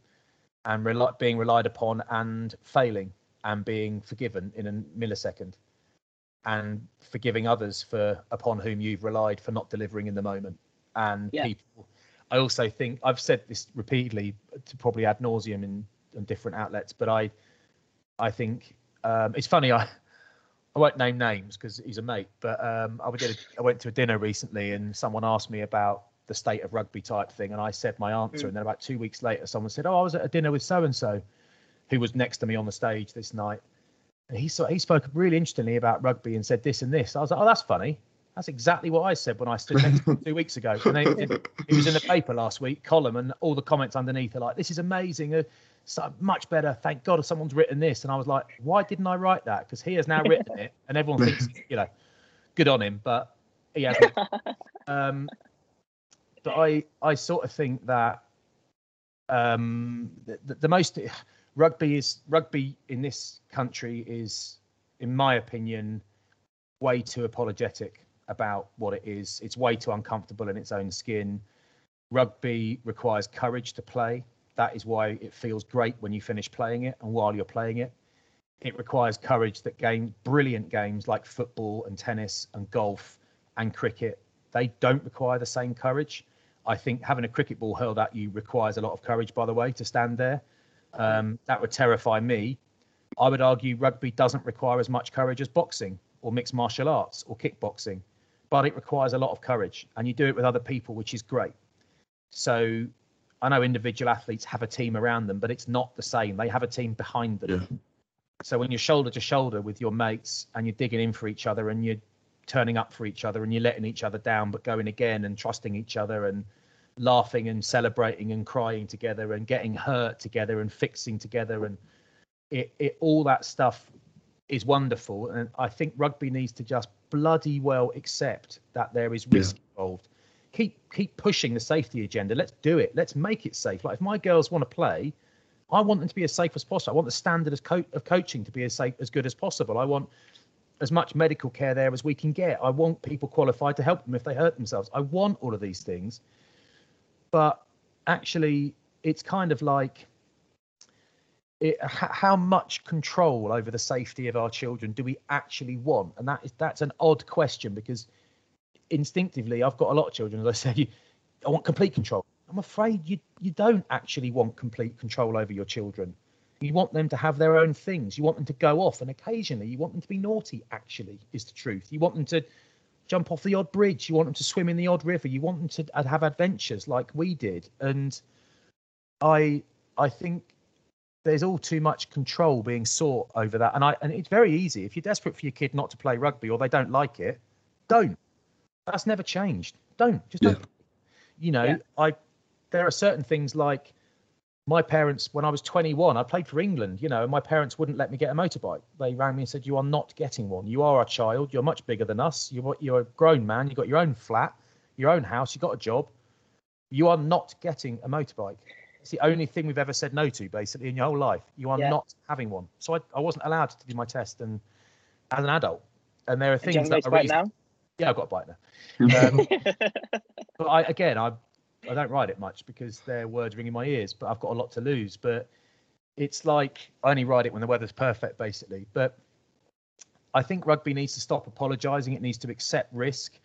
And rely, being relied upon and failing and being forgiven in a millisecond. And forgiving others for upon whom you've relied for not delivering in the moment. And yeah. people i also think i've said this repeatedly to probably ad nauseum in, in different outlets but i i think um, it's funny i I won't name names because he's a mate, but um, I, did a, I went to a dinner recently and someone asked me about the state of rugby type thing, and I said my answer. Mm. And then about two weeks later, someone said, "Oh, I was at a dinner with so and so, who was next to me on the stage this night." And he he spoke really interestingly about rugby and said this and this. I was like, "Oh, that's funny. That's exactly what I said when I stood next to him [laughs] two weeks ago." And then it, it was in the paper last week, column, and all the comments underneath are like, "This is amazing." Uh, so much better. Thank God someone's written this. And I was like, why didn't I write that? Because he has now written it, [laughs] and everyone thinks, you know, good on him, but he hasn't. [laughs] um, but I, I sort of think that um, the, the most rugby is rugby in this country is, in my opinion, way too apologetic about what it is. It's way too uncomfortable in its own skin. Rugby requires courage to play that is why it feels great when you finish playing it and while you're playing it. It requires courage that game brilliant games like football and tennis and golf and cricket, they don't require the same courage. I think having a cricket ball hurled at you requires a lot of courage, by the way, to stand there. Um, that would terrify me. I would argue rugby doesn't require as much courage as boxing or mixed martial arts or kickboxing, but it requires a lot of courage and you do it with other people, which is great. So I know individual athletes have a team around them, but it's not the same. They have a team behind them. Yeah. So when you're shoulder to shoulder with your mates and you're digging in for each other and you're turning up for each other and you're letting each other down, but going again and trusting each other and laughing and celebrating and crying together and getting hurt together and fixing together and it, it all that stuff is wonderful. And I think rugby needs to just bloody well accept that there is risk yeah. involved keep keep pushing the safety agenda. Let's do it. Let's make it safe. Like if my girls want to play, I want them to be as safe as possible. I want the standard of, co- of coaching to be as safe as good as possible. I want as much medical care there as we can get. I want people qualified to help them if they hurt themselves. I want all of these things. But actually, it's kind of like it, how much control over the safety of our children do we actually want? And that is that's an odd question because instinctively, I've got a lot of children, as I say, I want complete control. I'm afraid you you don't actually want complete control over your children. You want them to have their own things. You want them to go off, and occasionally you want them to be naughty. Actually, is the truth. You want them to jump off the odd bridge. You want them to swim in the odd river. You want them to have adventures like we did. And I I think there's all too much control being sought over that. And I and it's very easy if you're desperate for your kid not to play rugby or they don't like it, don't. That's never changed. Don't just don't. You know, yeah. I there are certain things like my parents when I was 21, I played for England. You know, and my parents wouldn't let me get a motorbike. They rang me and said, "You are not getting one. You are a child. You're much bigger than us. You're you're a grown man. You've got your own flat, your own house. You've got a job. You are not getting a motorbike." It's the only thing we've ever said no to, basically, in your whole life. You are yeah. not having one. So I, I wasn't allowed to do my test, and as an adult, and there are things that are really, now. Yeah, I've got a bike now. [laughs] Um, [laughs] but I again, I I don't ride it much because they're words ringing my ears. But I've got a lot to lose. But it's like I only ride it when the weather's perfect, basically. But I think rugby needs to stop apologising. It needs to accept risk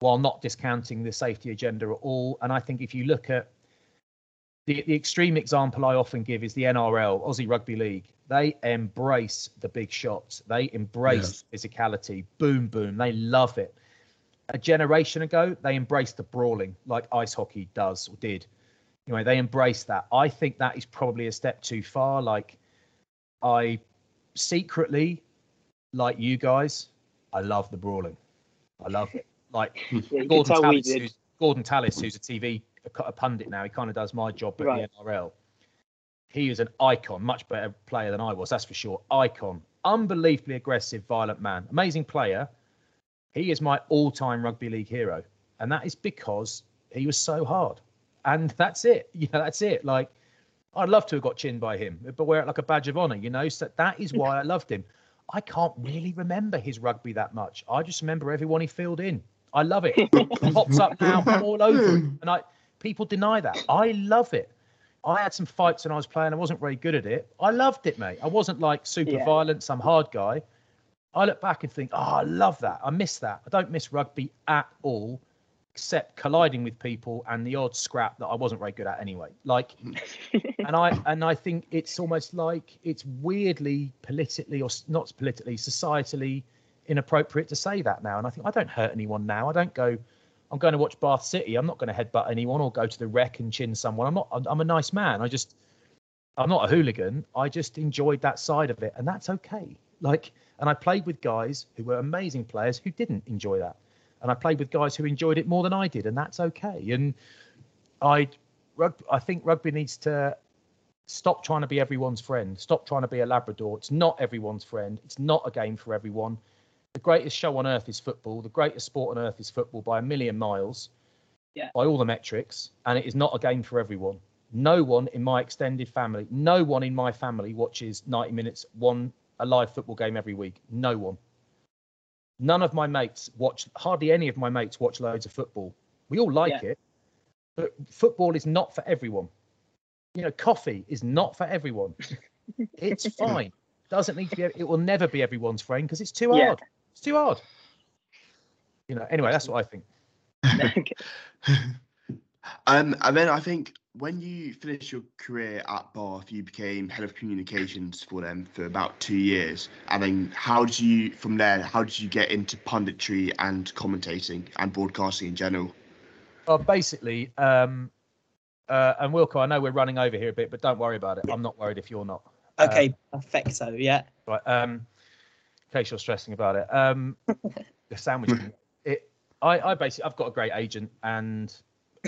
while not discounting the safety agenda at all. And I think if you look at the, the extreme example I often give is the NRL, Aussie Rugby League. They embrace the big shots. They embrace physicality. Boom, boom. They love it. A generation ago, they embraced the brawling like ice hockey does or did. Anyway, they embraced that. I think that is probably a step too far. Like, I secretly, like you guys, I love the brawling. I love it. Like [laughs] Yeah, Gordon Tallis, who's, Gordon Tallis, who's a TV a, a pundit now. He kind of does my job at Right. the NRL. He is an icon, much better player than I was, that's for sure. Icon, unbelievably aggressive, violent man, amazing player. He is my all-time rugby league hero, and that is because he was so hard. And that's it. [laughs] You know, that's it. Like, I'd love to have got chinned by him, but wear it like a badge of honor. You know, so that is why I loved him. I can't really remember his rugby that much. I just remember everyone he filled in. I love it. It pops up now all over, and I people deny that. I love it. I had some fights when I was playing. I wasn't very good at it. I loved it, mate. I wasn't like super Yeah. violent, some hard guy. I look back and think, oh, I love that. I miss that. I don't miss rugby at all, except colliding with people and the odd scrap that I wasn't very good at anyway. Like, [laughs] and I and I think it's almost like it's weirdly politically or not politically, societally inappropriate to say that now. And I think I don't hurt anyone now. I don't go. I'm going to watch Bath City. I'm not going to headbutt anyone or go to the Rec and chin someone. I'm not. I'm, I'm a nice man. I just. I'm not a hooligan. I just enjoyed that side of it, and that's okay. Like, and I played with guys who were amazing players who didn't enjoy that, and I played with guys who enjoyed it more than I did, and that's okay. And I, I think rugby needs to stop trying to be everyone's friend. Stop trying to be a Labrador. It's not everyone's friend. It's not a game for everyone. The greatest show on earth is football. The greatest sport on earth is football by a million miles. Yeah. By all the metrics, and it is not a game for everyone. No one in my extended family, no one in my family watches 90 minutes one a live football game every week. No one. None of my mates watch. Hardly any of my mates watch loads of football. We all like Yeah. it, but football is not for everyone. You know, coffee is not for everyone. [laughs] It's fine. Doesn't need to be. It will never be everyone's friend because it's too Yeah. hard. It's too hard. You know. Anyway, that's what I think. [laughs] [laughs] Um, and then I think when you finished your career at Bath, you became head of communications for them for about two years. And then how did you, from there, how did you get into punditry and commentating and broadcasting in general? Well, basically, um, uh, and Wilco, I know we're running over here a bit, but don't worry about it. I'm not worried if you're not. Okay, perfecto. Yeah. Right. Um, in case you're stressing about it, um, [laughs] the sandwich. it. I, I basically, I've got a great agent, and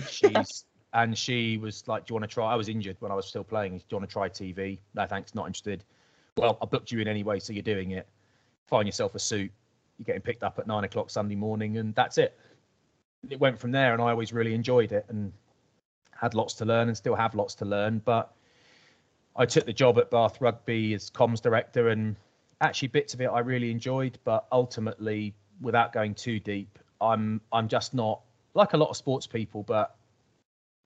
she's [laughs] and she was like, "Do you want to try?" I was injured when I was still playing. Do you want to try TV? No, thanks, not interested. Well, I booked you in anyway, so you're doing it. Find yourself a suit. You're getting picked up at nine o'clock Sunday morning, and that's it. It went from there, and I always really enjoyed it, and had lots to learn, and still have lots to learn. But I took the job at Bath Rugby as comms director, and actually bits of it I really enjoyed, but ultimately, without going too deep, I'm I'm just not like a lot of sports people, but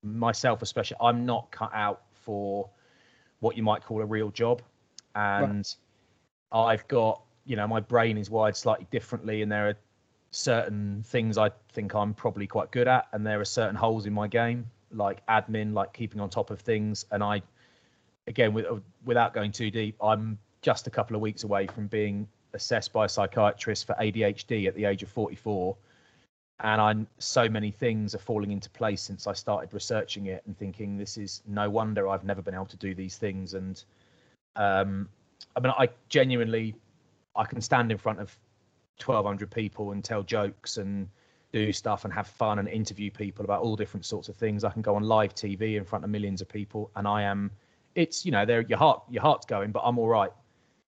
myself especially, I'm not cut out for what you might call a real job, and I've got you know my brain is wired slightly differently, and there are certain things I think I'm probably quite good at, and there are certain holes in my game, like admin, like keeping on top of things, and I again, with, without going too deep, I'm just a couple of weeks away from being assessed by a psychiatrist for ADHD at the age of 44. And I'm so many things are falling into place since I started researching it and thinking this is no wonder I've never been able to do these things. And um, I mean, I genuinely, I can stand in front of 1,200 people and tell jokes and do stuff and have fun and interview people about all different sorts of things. I can go on live TV in front of millions of people, and I am it's you know there your heart your heart's going but i'm all right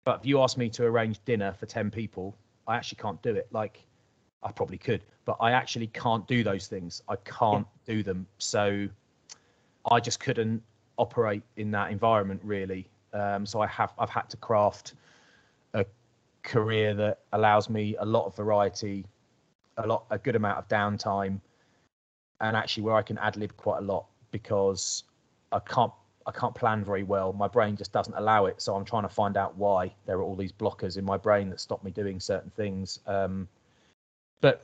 but if you ask me to arrange dinner for 10 people i actually can't do it like i probably could but i actually can't do those things i can't do them so i just couldn't operate in that environment really um, so i have i've had to craft a career that allows me a lot of variety a lot a good amount of downtime and actually where i can ad lib quite a lot because i can't I can't plan very well. My brain just doesn't allow it. So I'm trying to find out why there are all these blockers in my brain that stop me doing certain things. Um, but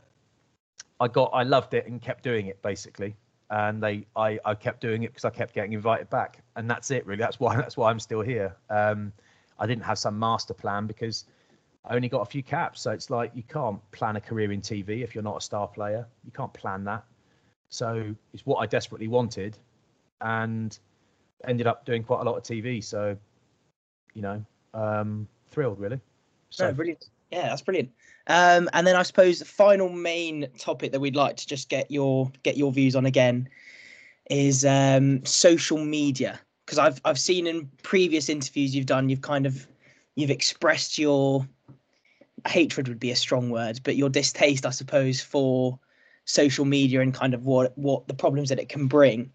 I got, I loved it and kept doing it basically. and they I, I kept doing it because I kept getting invited back, and that's it really. That's why [laughs] that's why I'm still here. Um, I didn't have some master plan because I only got a few caps, so it's like you can't plan a career in TV if you're not a star player. You can't plan that. So it's what I desperately wanted, and ended up doing quite a lot of TV. So, you know, um, thrilled really. So No, brilliant. Yeah, that's brilliant. Um, and then I suppose the final main topic that we'd like to just get your get your views on again is um, social media because I've I've seen in previous interviews you've done you've kind of you've expressed your hatred would be a strong word but your distaste I suppose for social media and kind of what what the problems that it can bring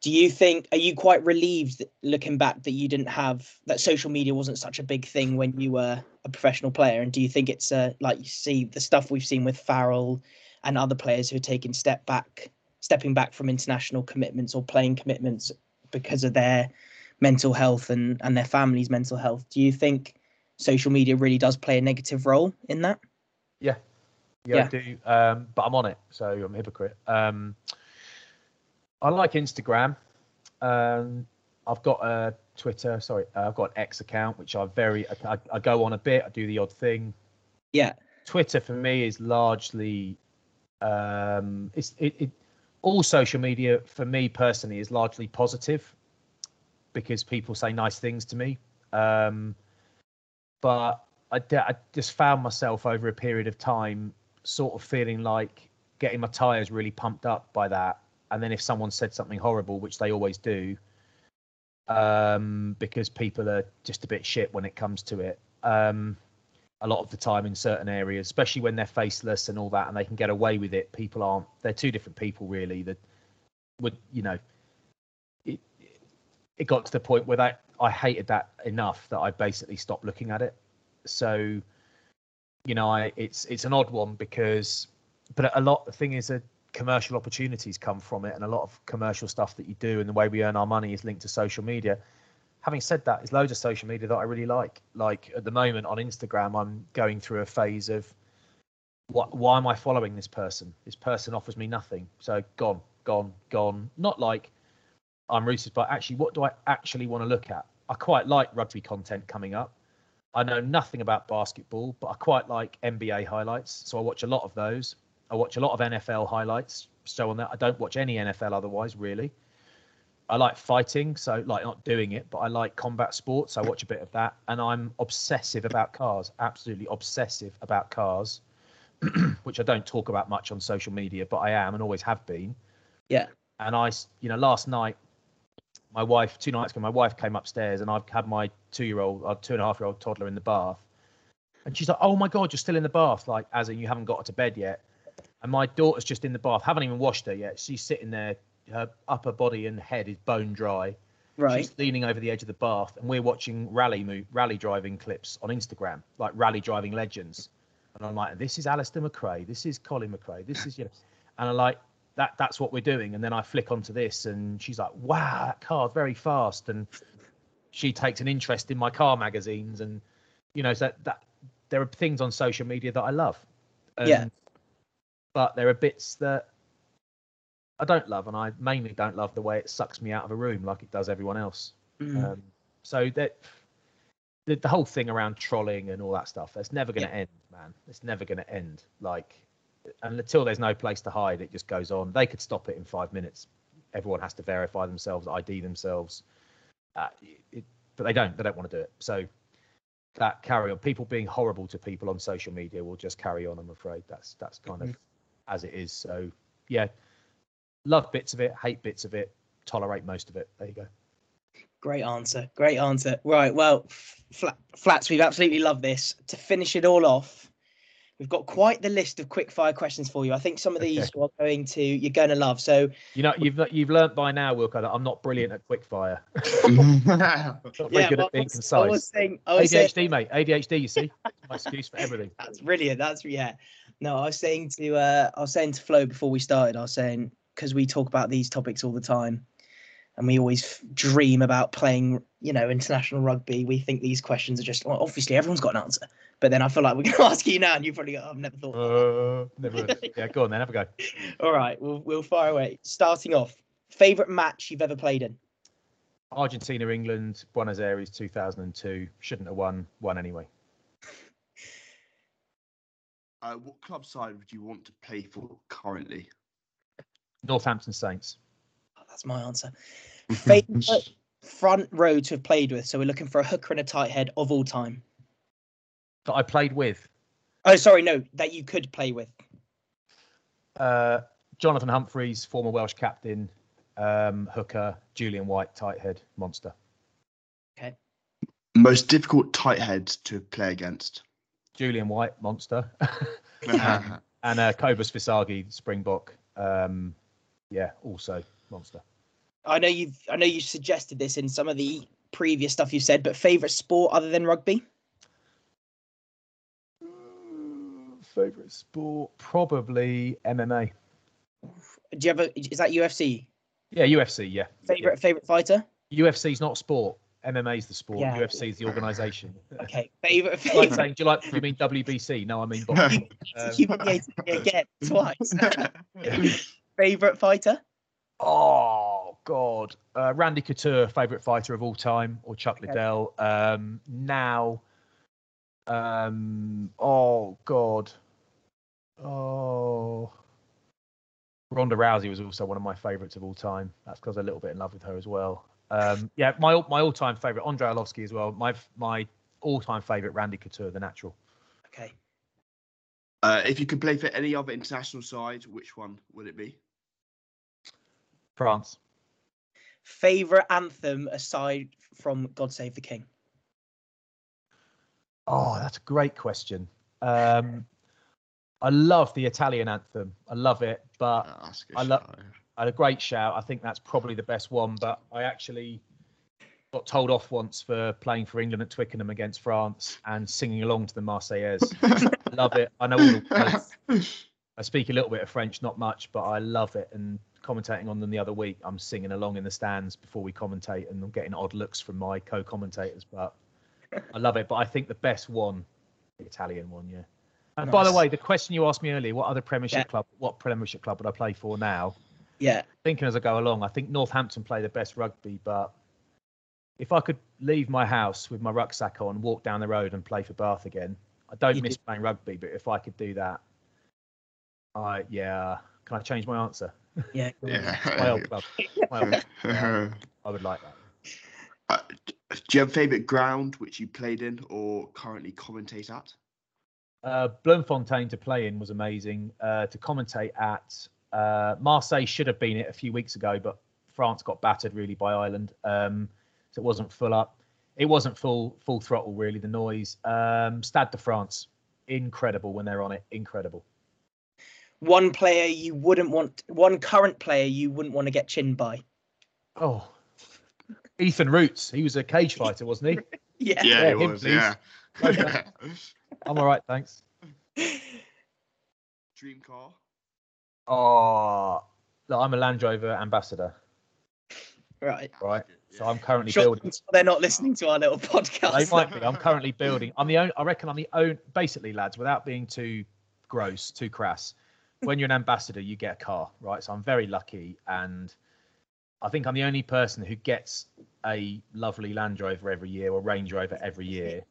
do you think are you quite relieved looking back that you didn't have that social media wasn't such a big thing when you were a professional player and do you think it's uh, like you see the stuff we've seen with Farrell and other players who are taking step back stepping back from international commitments or playing commitments because of their mental health and and their family's mental health do you think social media really does play a negative role in that Yeah, yeah, Yeah. I do. Um, but I'm on it, so I'm a hypocrite. Um, I like Instagram. Um, I've got a Twitter. Sorry, uh, I've got an X account, which I very I, I go on a bit. I do the odd thing. yeah Twitter for me is largely um, it's it, it all social media for me personally is largely positive because people say nice things to me. Um, but I just found myself over a period of time sort of feeling like getting my tires really pumped up by that. And then if someone said something horrible, which they always do, um, because people are just a bit shit when it comes to it. Um, a lot of the time in certain areas, especially when they're faceless and all that, and they can get away with it. People aren't. They're two different people, really. That would, you know, it it got to the point where that I hated that enough that I basically stopped looking at it. So, you know, I it's it's an odd one because, but a lot. The thing is that commercial opportunities come from it, and a lot of commercial stuff that you do and the way we earn our money is linked to social media having said that, there's loads of social media that I really like. Like at the moment on Instagram, I'm going through a phase of what, why am I following this person? This person offers me nothing. So gone, gone, gone. Not like I'm rooted, but actually, what do I actually want to look at? I quite like rugby content coming up. I know nothing about basketball, but I quite like NBA highlights. So I watch a lot of those. I watch a lot of NFL highlights. So on that, I don't watch any NFL otherwise, really. I like fighting, so like not doing it, but I like combat sports. I watch a bit of that, and I'm obsessive about cars. Absolutely obsessive about cars, [clears throat] which I don't talk about much on social media, but I am and always have been. Yeah. And I, you know, last night, my wife, two nights ago, my wife came upstairs, and I've had my two-year-old, uh, two and a half-year-old toddler in the bath, and she's like, "Oh my god, you're still in the bath!" Like, as in you haven't got her to bed yet. And my daughter's just in the bath, haven't even washed her yet. She's sitting there, her upper body and head is bone dry. right She's leaning over the edge of the bath, and we're watching rally rally driving clips on Instagram, like rally driving legends. And I'm like, this is Alister McRae, this is Colin McRae, this is you know, and I'm like, that that's what we're doing. And then I flick onto this, and she's like, wow, that car's very fast, and she takes an interest in my car magazines, and you know, so that, that there are things on social media that I love. Yeah. But there are bits that I don't love, and I mainly don't love the way it sucks me out of a room like it does everyone else. Mm. Um, so that the, the whole thing around trolling and all that stuff, that's never going to Yeah. end, man. It's never going to end. Like, and until there's no place to hide, it just goes on. They could stop it in five minutes. Everyone has to verify themselves, ID themselves, uh, it, but they don't. They don't want to do it. So that carry on. People being horrible to people on social media will just carry on. I'm afraid that's that's kind of as it is. So yeah, love bits of it, hate bits of it, tolerate most of it. There you go. Great answer. Great answer. Right. Well, Fla- Flats, we've absolutely loved this. To finish it all off, we've got quite the list of quick fire questions for you. I think some of these Okay. are going to you're going to love. So You know, you've you've learnt by now, Wilco, that I'm not brilliant at quickfire. [laughs] [laughs] Not very yeah, good at being I was- I was concise. saying, I was saying, ADHD, mate. ADHD. You see, my excuse for everything. [laughs] that's brilliant. That's yeah. No, I was saying to uh, I was saying to Flo before we started. I was saying because we talk about these topics all the time. and we always f- dream about playing, you know, international rugby. We think these questions are just well, obviously everyone's got an answer, but then I feel like we're going [laughs] to ask you now, and you probably go, "I've never thought." Uh, never. yeah, go on then. Have a go. [laughs] All right, we'll we'll fire away. Starting off, favorite match you've ever played in? Argentina, England, Buenos Aires, 2002. Shouldn't have won. Won anyway. Uh, what club side would you want to play for currently? Northampton Saints. Oh, that's my answer. Favorite [laughs] front row to have played with. So we're looking for a hooker and a tight head of all time. That I played with. Oh, sorry, no, that you could play with. Uh, Jonathan Humphreys, former Welsh captain, um, hooker, Julian White, tight head, monster. Okay. Most difficult tight heads to play against. Julian White, monster. [laughs] Um, and uh, Kobus Visagie, Springbok. Um, yeah, also monster. I know you've I know you suggested this in some of the previous stuff you said, but favorite sport other than rugby? Favorite sport? Probably MMA. Do you have a is that UFC? Yeah, UFC. Yeah. Favorite favorite fighter? Yeah. UFC's not sport. MMA's the sport. Yeah. is the organisation. [laughs] Okay. Favorite like saying, do you like? Do you mean WBC? No, I mean [laughs] boxing. [laughs] Um, humiliated me again twice. favorite fighter? Oh God, uh, Randy Couture, favorite fighter of all time, or Chuck Okay. Liddell. Um, now, um, oh God, oh, Ronda Rousey was also one of my favorites of all time. That's because I'm a little bit in love with her as well. Um, yeah, my all- my all time favorite, Andrei Arlovski as well. My my all time favorite, Randy Couture, the natural. Okay. uh, if you could play for any other international side, which one would it be? France. Favorite anthem aside from God Save the King? Oh, that's a great question. Um, I love the Italian anthem. I love it, but that's a good I love- shout. I had a great shout. I think that's probably the best one. But I actually got told off once for playing for England at Twickenham against France and singing along to the Marseillaise. I [laughs] love it. I know all the words. [laughs] I speak a little bit of French, not much, but I love it. And commentating on them the other week, I'm singing along in the stands before we commentate, and I'm getting odd looks from my co-commentators. But I love it. But I think the best one, the Italian one, yeah. And by the way, the question you asked me earlier, what other Premiership Yeah. club, what Premiership club would I play for now? Yeah. Thinking as I go along, I think Northampton play the best rugby, but if I could leave my house with my rucksack on, walk down the road, and play for Bath again, I don't You miss do. playing rugby. But if I could do that, I yeah. Can I change my answer? Yeah. [laughs] My old club. My old, uh, [laughs] I would like that. d- do you have a favourite ground which you played in or currently commentate at? Uh, Bloemfontein to play in was amazing. Uh, to commentate at uh, Marseille should have been it a few weeks ago, but France got battered really by Ireland, um, so it wasn't full up. It wasn't full full throttle really. The noise. Um, Stade de France, incredible when they're on it. Incredible. One player you wouldn't want one current player you wouldn't want to get chinned by. Oh, Ethan Roots. He was a cage fighter, wasn't he? [laughs] Yeah. Yeah, it him, was. please. Yeah. Okay. [laughs] I'm all right, thanks. [laughs] Dream car. Oh, look, I'm a Land Rover ambassador, Right. right? So I'm currently Sure, building. they're not listening to our little podcast. They might be. I'm currently building. I'm the only. I reckon I'm the own. Basically, lads, without being too gross, too crass, when you're an ambassador, you get a car, right? So I'm very lucky, and I think I'm the only person who gets a lovely Land Rover every year or Range Rover every year.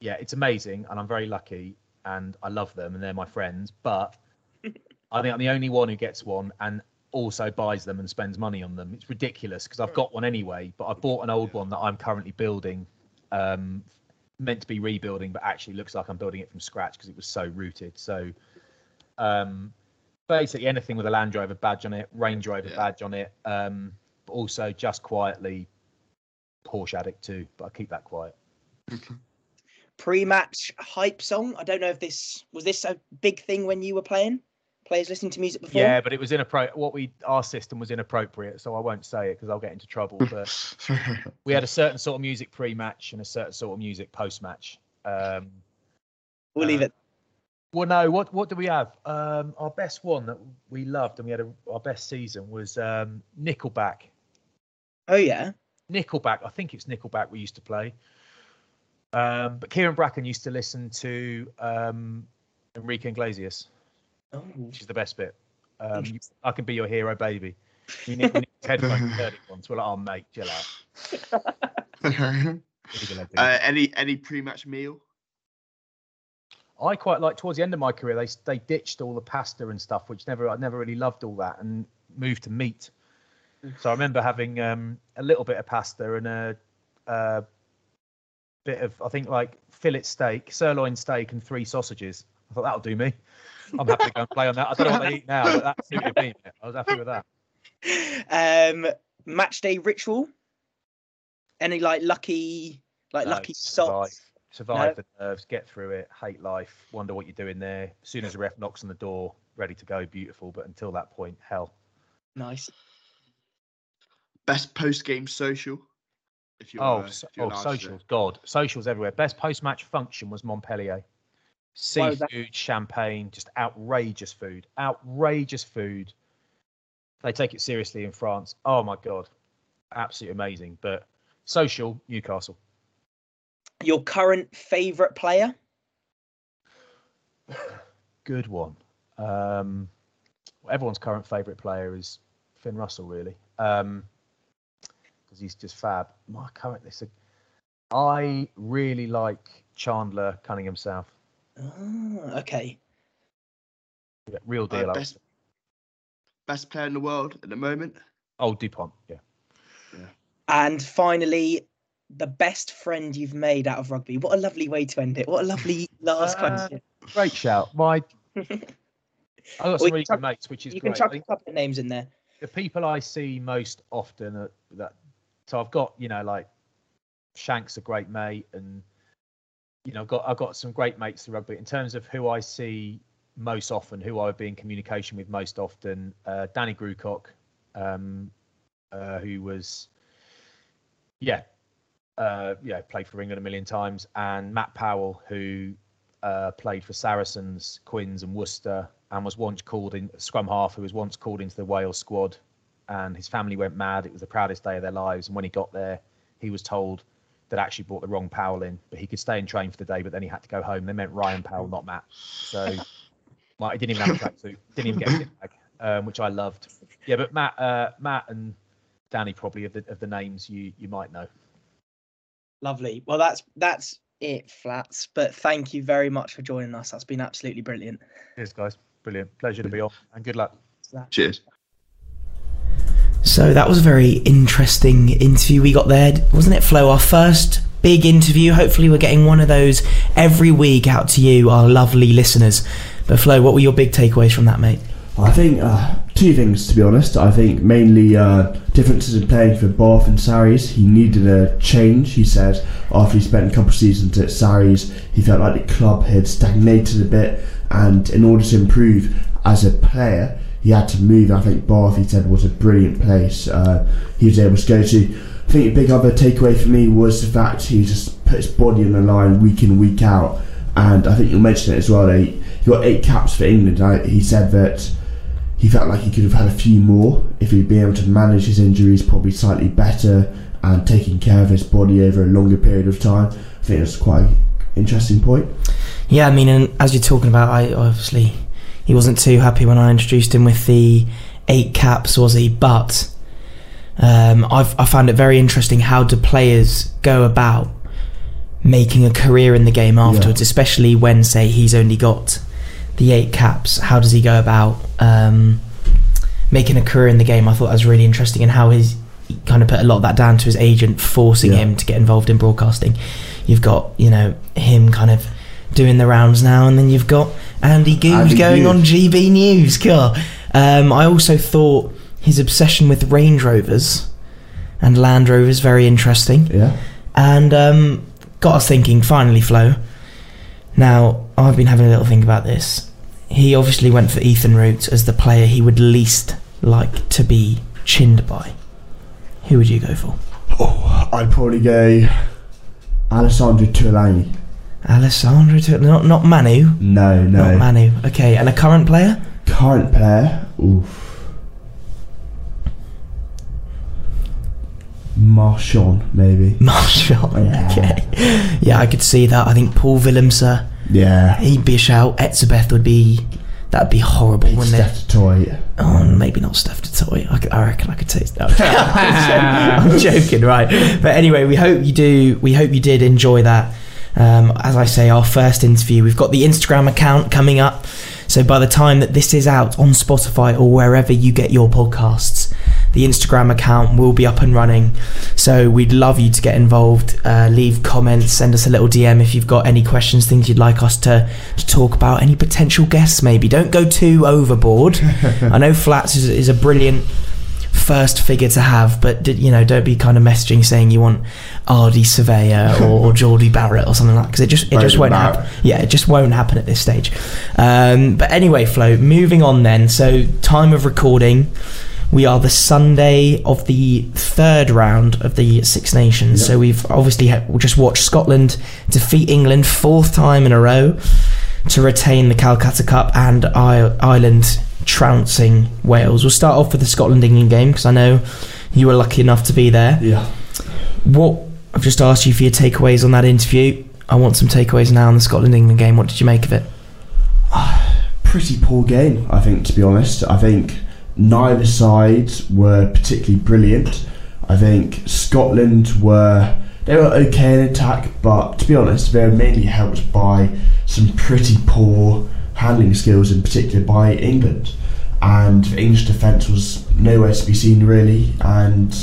Yeah, it's amazing, and I'm very lucky, and I love them, and they're my friends. But I think I'm the only one who gets one, and also buys them and spends money on them. It's ridiculous because I've got one anyway, but I bought an old one that I'm currently building, um, meant to be rebuilding, but actually looks like I'm building it from scratch because it was so rooted. So, um, basically anything with a Land Rover badge on it, Range Rover Yeah. badge on it, um, but also just quietly Porsche addict too, but I keep that quiet. Pre-match hype song. I don't know if this was this a big thing when you were playing. Players listening to music before. Yeah, but it was inappropriate. What we our system was inappropriate, so I won't say it because I'll get into trouble. But [laughs] we had a certain sort of music pre-match and a certain sort of music post-match. Um, we'll leave uh, it. Well, no. What what do we have? Um, our best one that we loved and we had a, our best season was um, Nickelback. Oh yeah. Nickelback. I think it's Nickelback we used to play. Um, but Kyran Bracken used to listen to um, Enrique Iglesias, Oh. which is the best bit. Um, I can be your hero, baby. You need, you need headphones, [laughs] dirty ones. We're like, oh mate, chill out. [laughs] Really good idea. uh, any any pre-match meal? I quite like towards the end of my career they they ditched all the pasta and stuff, which never I never really loved all that, and moved to meat. So I remember having um, a little bit of pasta and a, a bit of I think like fillet steak, sirloin steak, and three sausages. I thought that'll do me. I'm happy to go and play on that. I don't know what they eat now, but that suited me. I was happy with that. Um, match day ritual. Any like lucky, like No, lucky survive, socks? survive the nerves, get through it, hate life, wonder what you're doing there. As soon as the ref knocks on the door, ready to go, beautiful. But until that point, hell. Nice. Best post-game social? If you're, Oh, uh, if you're oh, allowed socials, God, socials everywhere. Best post-match function was Montpellier. Why was that? Seafood, champagne, just outrageous food, outrageous food. They take it seriously in France. Oh my God, absolutely amazing. But social, Newcastle. Your current favorite player? [sighs] Good one. Um, everyone's current favourite player is Finn Russell, really, because he's just fab. My current, this, I really like Chandler Cunningham South. Ah, okay. Yeah, real Uh, deal. I would best best player in the world at the moment? Oh, Dupont. Yeah. And finally, the best friend you've made out of rugby. What a lovely way to end it. What a lovely [laughs] last Uh, question. Great shout. My, [laughs] I got Well, some really chuck- good mates, which is You can great. I chuck a couple of names in there. the people I see most often are that. So I've got you know like Shank's a great mate, and you know I've got I've got some great mates to rugby. In terms of who I see most often, who I would be in communication with most often, uh, Danny Grewcock, um, uh, who was yeah uh, yeah played for England a million times, and Matt Powell, who uh, played for Saracens, Quins, and Worcester, and was once called in scrum half, who was once called into the Wales squad, and his family went mad. It was the proudest day of their lives, and when he got there, he was told that actually brought the wrong Powell in, but he could stay and train for the day, but then he had to go home. They meant Ryan Powell, not Matt. So [laughs] well, he didn't even have a tracksuit, didn't even get a kit bag, um, which I loved. Yeah, but Matt, uh, Matt and Danny probably of the of the names you you might know. Lovely. Well, that's that's it, Flats. But thank you very much for joining us. That's been absolutely brilliant. Cheers, guys. Brilliant. Pleasure to be on, and good luck. Cheers. So that was a very interesting interview we got there, wasn't it, Flo? Our first big interview. Hopefully, we're getting one of those every week out to you, our lovely listeners. But Flo, what were your big takeaways from that, mate? I think uh, two things, to be honest. I think mainly uh, differences in playing for Bath and Sarries. He needed a change, he said, after he spent a couple of seasons at Sarries. He felt like the club had stagnated a bit, and in order to improve as a player, he had to move. I think Bath, he said, was a brilliant place uh, he was able to go to. I think a big other takeaway for me was the fact he just put his body on the line week in, week out. And I think you mentioned it as well. He, he got eight caps for England. I, he said that he felt like he could have had a few more if he'd been able to manage his injuries probably slightly better and taking care of his body over a longer period of time. I think that's quite an interesting point. Yeah, I mean, and as you're talking about, I obviously he wasn't too happy when I introduced him with the eight caps, was he? But um, I've I found it very interesting how do players go about making a career in the game afterwards, especially when say he's only got the eight caps. How does he go about um, making a career in the game? I thought that was really interesting, and how he's he kind of put a lot of that down to his agent forcing Yeah. him to get involved in broadcasting. You've got you know him kind of doing the rounds now, and then you've got Andy Goose going Goose. on GB News. Cool. Um, I also thought his obsession with Range Rovers and Land Rovers very interesting, Yeah. and um, got us thinking. Finally, Flo. Now I've been having a little think about this. He obviously went for Ethan Root as the player he would least like to be chinned by. Who would you go for? Oh, I'd probably go Alesana Tuilagi. Alessandro, not not Manu, No, no. not. Manu. Okay, and a current player? Current player. Oof. Marchand, maybe. [laughs] Marshall. Yeah. Okay. Yeah, I could see that. I think Paul Willemse, Yeah. he'd be a shout. Etzebeth would be. That'd be horrible, It's wouldn't it? Steph Toy. Oh, maybe not Steph du Toit. I, could- I reckon I could taste that. [laughs] I'm joking, right? But anyway, we hope you do. We hope you did enjoy that. Um, as I say, our first interview. We've got the Instagram account coming up. So by the time that this is out on Spotify or wherever you get your podcasts, the Instagram account will be up and running. So we'd love you to get involved. Uh, leave comments, send us a little DM if you've got any questions, things you'd like us to, to talk about, any potential guests maybe. Don't go too overboard. [laughs] I know Flats is, is a brilliant first figure to have, but you know, don't be kind of messaging saying you want Ardie Savea [laughs] or, or Jordie Barrett or something like that because it just it just won't Barrett. happen. Yeah, it just won't happen at this stage. Um, but anyway, Flo, moving on then. So time of recording. We are the Sunday of the third round of the Six Nations. So we've obviously ha- we just watched Scotland defeat England fourth time in a row to retain the Calcutta Cup and I- Ireland trouncing Wales. We'll start off with the Scotland England game because I know you were lucky enough to be there. Yeah. What I've just asked you for your takeaways on that interview. I want some takeaways now on the Scotland England game. What did you make of it? [sighs] Pretty poor game, I think, to be honest. I think neither side were particularly brilliant. I think Scotland were they were okay in attack, but to be honest, they were mainly helped by some pretty poor handling skills, in particular by England. And English defence was nowhere to be seen really, and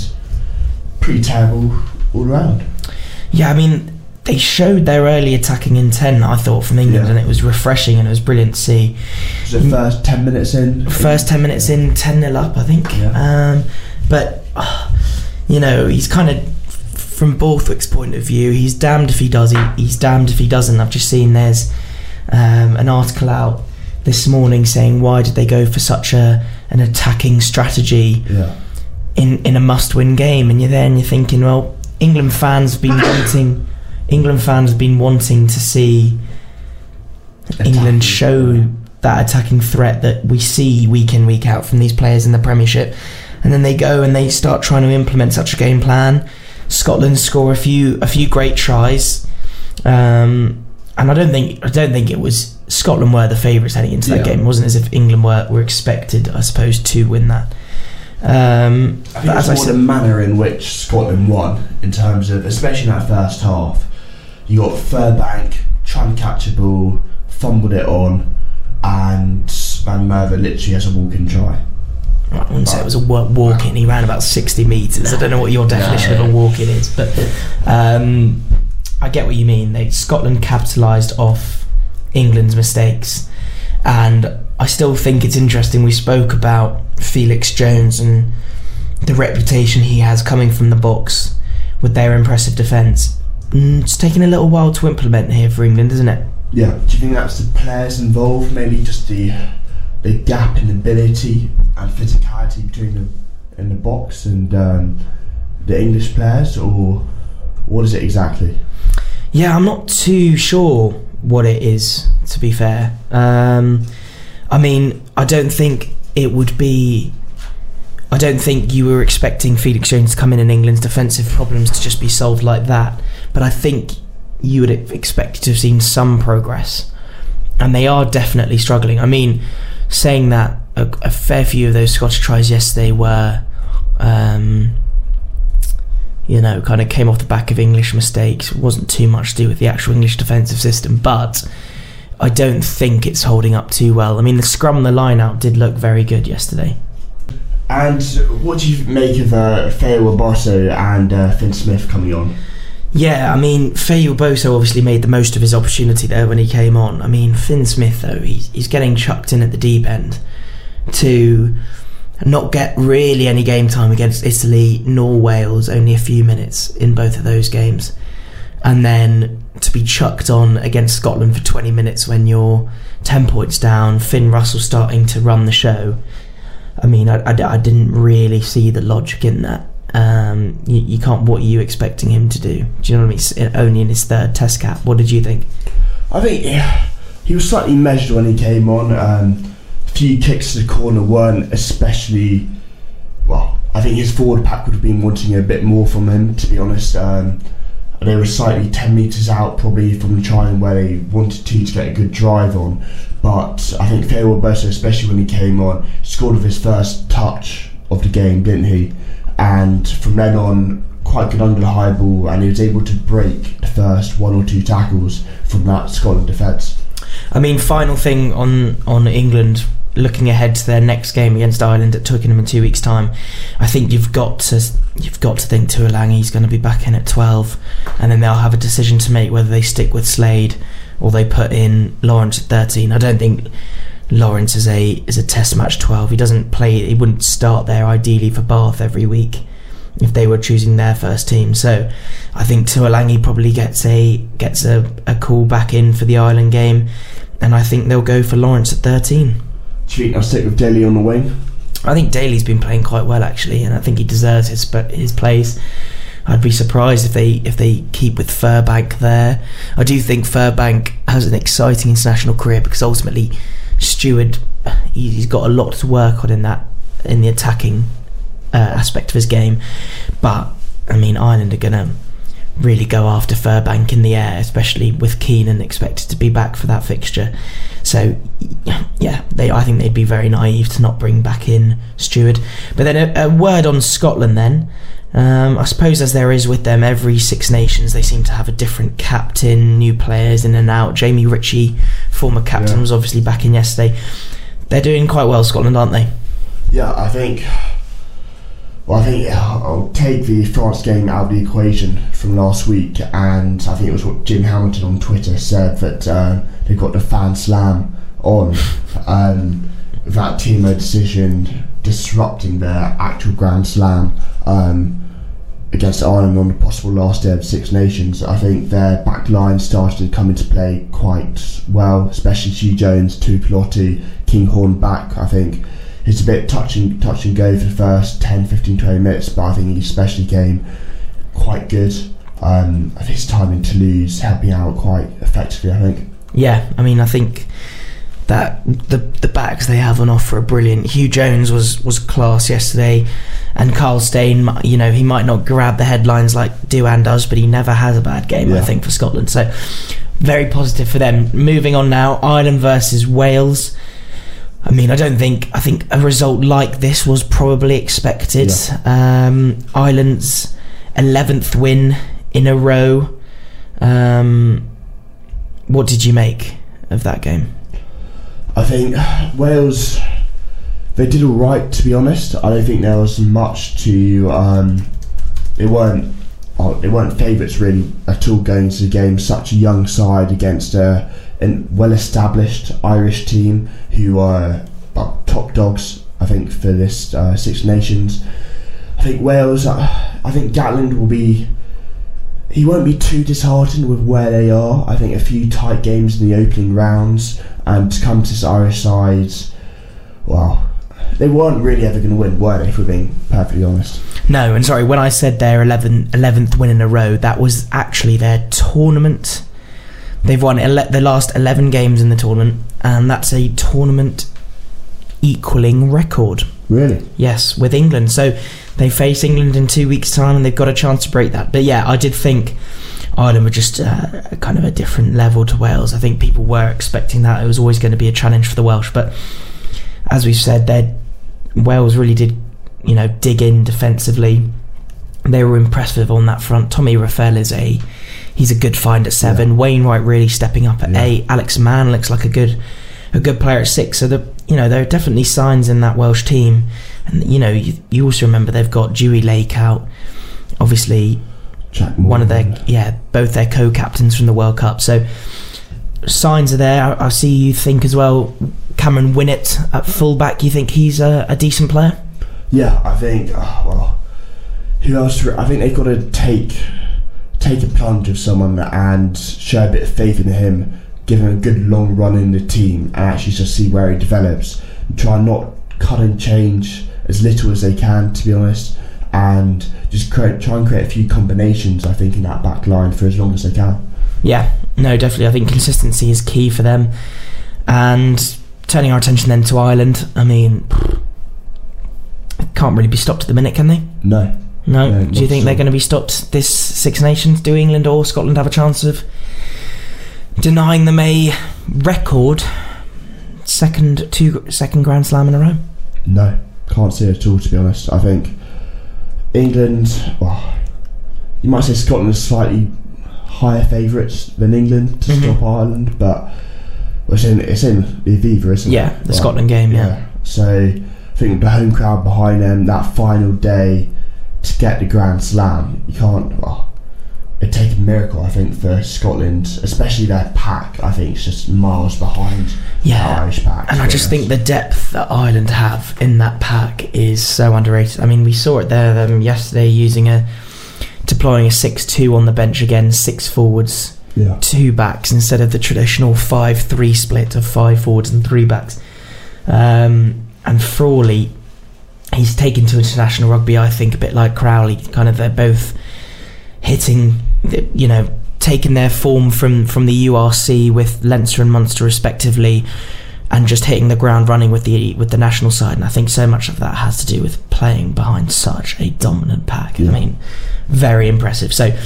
pretty terrible all around. Yeah, I mean, they showed their early attacking intent, I thought, from England, Yeah. and it was refreshing and it was brilliant to see. So the first ten minutes in, First 10 minutes in, 10 nil up, I think. Yeah. Um, but, uh, you know, he's kind of, from Borthwick's point of view, he's damned if he does, he, he's damned if he doesn't. I've just seen there's um, an article out this morning saying why did they go for such a an attacking strategy yeah, in in a must-win game, and you're there and you're thinking, well, England fans have been [coughs] wanting, England fans have been wanting to see England show that attacking threat that we see week in week out from these players in the Premiership, and then they go and they start trying to implement such a game plan. Scotland score a few a few great tries, um, and I don't think I don't think it was Scotland were the favourites heading into that Yeah. game. It wasn't as if England were were expected, I suppose, to win that. Um, I think as it's I more said, the manner in which Scotland won, in terms of, especially in that first half. You got Furbank trying to catch a ball, fumbled it on, and Van Merwe literally has a walking try. I wouldn't say it was a wa- walk in. He ran about 60 metres. I don't know what your definition of a walk in is, but um, I get what you mean. They, Scotland capitalised off England's mistakes. And I still think it's interesting. We spoke about Felix Jones and the reputation he has coming from the Boks with their impressive defence. Mm, It's taking a little while to implement here for England, isn't it? Yeah. Do you think that's the players involved? Maybe just the the gap in ability and physicality between the in the Boks and um, the English players, or what is it exactly? Yeah, I'm not too sure what it is, to be fair. Um, I mean, I don't think it would be. I don't think you were expecting Felix Jones to come in and England's defensive problems to just be solved like that. But I think you would have expected to have seen some progress. And they are definitely struggling. I mean, saying that, a, a fair few of those Scottish tries yesterday were. Um, you know, kind of came off the back of English mistakes. It wasn't too much to do with the actual English defensive system, but I don't think it's holding up too well. I mean, the scrum and the line out did look very good yesterday. And what do you make of uh, Feyi and uh, Finn Smith coming on? Yeah, I mean, Feyi-Waboso obviously made the most of his opportunity there when he came on. I mean, Finn Smith, though, he's, he's getting chucked in at the deep end to not get really any game time against Italy nor Wales, only a few minutes in both of those games. And then to be chucked on against Scotland for 20 minutes when you're 10 points down, Finn Russell starting to run the show. I mean, I, I, I didn't really see the logic in that. Um, you, you can't. What are you expecting him to do? Do you know what I mean? Only in his third Test cap. What did you think? I think yeah, he was slightly measured when he came on. Um, few kicks to the corner weren't especially well. I think his forward pack would have been wanting a bit more from him, to be honest. Um, they were slightly 10 metres out probably from the try where they wanted to to get a good drive on. But I think Theo Alberto, especially when he came on, scored with his first touch of the game, didn't he? And from then on, quite good under the high ball, and he was able to break the first one or two tackles from that Scotland defence. I mean, final thing on on England looking ahead to their next game against Ireland at Twickenham in two weeks' time, I think you've got to you've got to think Tuilagi's going to be back in at twelve, and then they'll have a decision to make whether they stick with Slade or they put in Lawrence at thirteen. I don't think Lawrence is a is a Test match twelve. He doesn't play. He wouldn't start there ideally for Bath every week if they were choosing their first team. So I think Tuolangi probably gets a gets a, a call back in for the Ireland game, and I think they'll go for Lawrence at thirteen. I'll stick with Daly on the wing? I think Daly's been playing quite well actually, and I think he deserves his his place. I'd be surprised if they if they keep with Furbank there. I do think Furbank has an exciting international career because ultimately Steward he's got a lot to work on in that in the attacking uh, aspect of his game. But I mean, Ireland are gonna really go after Furbank in the air, especially with Keenan expected to be back for that fixture. So, yeah, they I think they'd be very naive to not bring back in Steward. But then a, a word on Scotland then. Um, I suppose as there is with them, every Six Nations they seem to have a different captain, new players in and out. Jamie Ritchie, former captain, yeah. was obviously back in yesterday. They're doing quite well, Scotland, aren't they? Yeah, I think well, I think I'll take the France game out of the equation from last week, and I think it was what Jim Hamilton on Twitter said that uh, they got the fan slam on. Um, that team decision disrupting their actual Grand Slam um, against Ireland on the possible last day of Six Nations. I think their back line started to come into play quite well, especially Huw Jones, Tuipulotu, Kinghorn back. I think it's a bit touch and touch and go for the first 10, 15, 20 minutes, but I think he especially came quite good. Um, think his time in Toulouse helping out quite effectively. I think. Yeah, I mean, I think that the the backs they have on offer are brilliant. Huw Jones was was class yesterday, and Kyle Steyn, you know, he might not grab the headlines like Duhan does, but he never has a bad game. Yeah. I think for Scotland, so very positive for them. Moving on now, Ireland versus Wales. I mean, I don't think I think a result like this was probably expected. Yeah. Um, Ireland's eleventh win in a row. Um, what did you make of that game? I think Wales they did all right. To be honest, I don't think there was much to. Um, they weren't. Uh, they weren't favourites really at all going into the game. Such a young side against a a well-established Irish team who are top dogs. I think for this uh, Six Nations. I think Wales. Uh, I think Gatland will be. He won't be too disheartened with where they are. I think a few tight games in the opening rounds, and to come to this Irish side, well, they weren't really ever going to win, were they? If we're being perfectly honest. No, and sorry, when I said their 11th, 11th win in a row, that was actually their tournament They've won ele- the last 11 games in the tournament, and that's a tournament equaling record. Really? Yes, with England. So they face England in two weeks' time, and they've got a chance to break that. But yeah, I did think Ireland were just uh, kind of a different level to Wales. I think people were expecting that. It was always going to be a challenge for the Welsh. But as we've said, Wales really did, you know, dig in defensively. They were impressive on that front. Tommy Reffell is a he's a good find at seven. Yeah. Wainwright really stepping up at yeah. eight. Alex Mann looks like a good a good player at six. So the you know there are definitely signs in that Welsh team, and you know you, you also remember they've got Dewi Lake out, obviously one of their yeah both their co-captains from the World Cup. So signs are there. I, I see you think as well. Cameron Winnett at fullback. You think he's a, a decent player? Yeah, I think. Uh, well, who else? I think they've got to take take a plunge of someone and show a bit of faith in him, give him a good long run in the team, and actually just see where he develops. And try not cut and change as little as they can, to be honest, and just create, try and create a few combinations. I think in that back line for as long as they can. Yeah, no, definitely. I think consistency is key for them, and turning our attention then to Ireland. I mean, can't really be stopped at the minute, can they? No. No. No, Do you think at they're going to be stopped this Six Nations? Do England or Scotland have a chance of denying them a record second two second Grand Slam in a row? No, can't see it at all. To be honest, I think England. Well, you might say Scotland is slightly higher favourites than England to Mhm. stop Ireland, but it's in it's in the Aviva, isn't Yeah, it? Yeah, the Well, Scotland game. Yeah. So I think the home crowd behind them, that final day get the Grand Slam, you can't. Well, it'd take a miracle, I think, for Scotland, especially their pack. I think it's just miles behind the Yeah. Irish pack. And I just think the depth that Ireland have in that pack is so underrated. I mean, we saw it there them yesterday using a deploying a six-two on the bench again, six forwards, yeah. two backs instead of the traditional five-three split of five forwards and three backs. Um, and Frawley, he's taken to international rugby. I think a bit like Crowley, kind of they're both hitting, you know, taking their form from from the URC with Leinster and Munster respectively, and just hitting the ground running with the with the national side. And I think so much of that has to do with playing behind such a dominant pack. Yeah. I mean, very impressive. So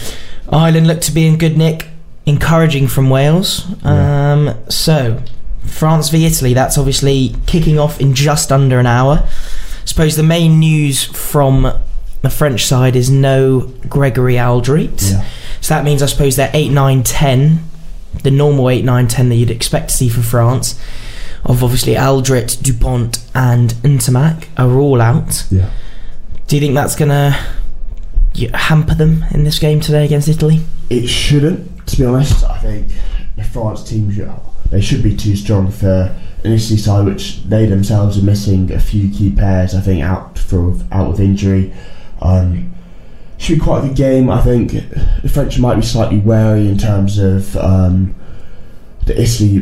Ireland look to be in good nick, encouraging from Wales. Yeah. Um, so France v Italy. That's obviously kicking off in just under an hour. Suppose the main news from the French side is no Gregory Alldritt. Yeah. So that means I suppose they're 8, 9, 10, the normal 8, 9, 10 that you'd expect to see for France, of obviously Alldritt, Dupont, and Ntamack are all out. Yeah. Do you think that's going to hamper them in this game today against Italy? It shouldn't, to be honest. I think the France team should, they should be too strong for an Italy side, which they themselves are missing a few key players. I think out for out with injury. Um, should be quite a good game. I think the French might be slightly wary in terms of um, the Italy.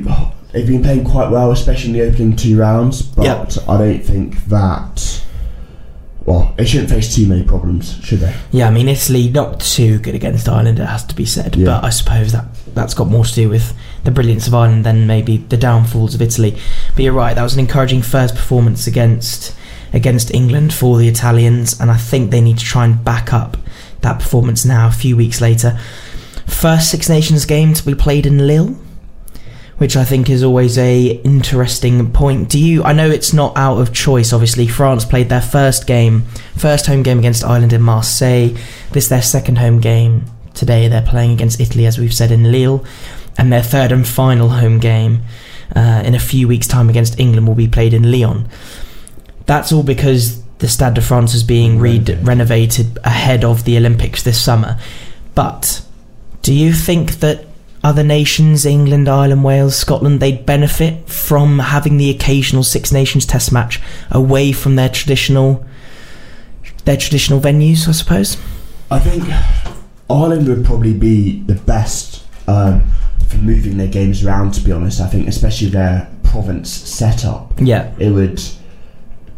They've been playing quite well, especially in the opening two rounds. But Yeah. I don't think that. Well, they shouldn't face too many problems, should they? Yeah, I mean Italy not too good against Ireland, it has to be said. Yeah. But I suppose that that's got more to do with the brilliance of Ireland than maybe the downfalls of Italy. But you're right, that was an encouraging first performance against against England for the Italians, and I think they need to try and back up that performance now. A few weeks later, first Six Nations game to be played in Lille. Which I think is always a interesting point. Do you? I know it's not out of choice. Obviously, France played their first game, first home game against Ireland in Marseille. This their second home game today. They're playing against Italy, as we've said, in Lille, and their third and final home game uh, in a few weeks' time against England will be played in Lyon. That's all because the Stade de France is being re- Renovated. ahead of the Olympics this summer. But do you think that other nations, England, Ireland, Wales, Scotland, they'd benefit from having the occasional Six Nations Test match away from their traditional their traditional venues? I suppose. I think Ireland would probably be the best um, for moving their games around. To be honest, I think especially their province setup, Yeah, it would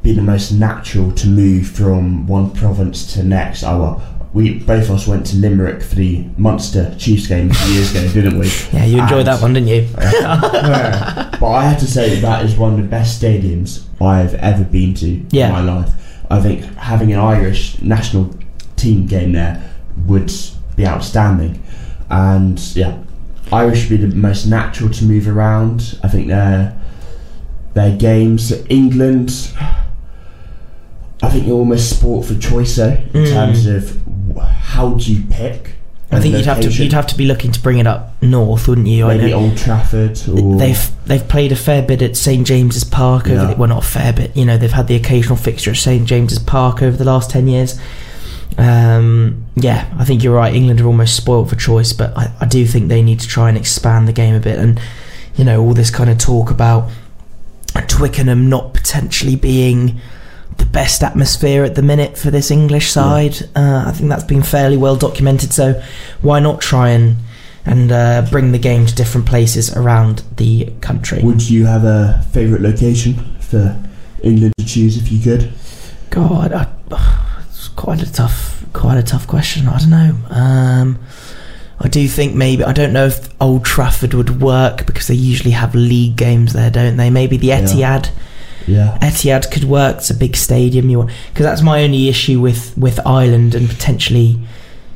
be the most natural to move from one province to the next. Oh, well, we both of us went to Limerick for the Munster Chiefs game a few years ago, didn't we? yeah, you enjoyed And- that one, didn't you? [laughs] Yeah. but I have to say that is one of the best stadiums I've ever been to Yeah. in my life. I think having an Irish national team game there would be outstanding. And yeah, Irish would be the most natural to move around. I think their their games, England. I think you're almost sport for choice though, in Mm. terms of how do you pick. I think you'd have to you'd have to be looking to bring it up north, wouldn't you? Maybe Old Trafford or they've they've played a fair bit at St James's Park over Yeah. the, well not a fair bit, you know they've had the occasional fixture at St James's Park over the last ten years. Um, yeah, I think you're right. England are almost spoilt for choice, but I, I do think they need to try and expand the game a bit. And you know all this kind of talk about Twickenham not potentially being the best atmosphere at the minute for this English side. Uh, I think that's been fairly well documented. So why not try and and uh, bring the game to different places around the country? Would you have a favourite location for England to choose if you could? God, I, quite a tough, quite a tough question. I don't know. Um, I do think maybe I don't know if Old Trafford would work because they usually have league games there, don't they? Maybe the Yeah. Etihad Yeah. Etihad could work. It's a big stadium. You because that's my only issue with with Ireland and potentially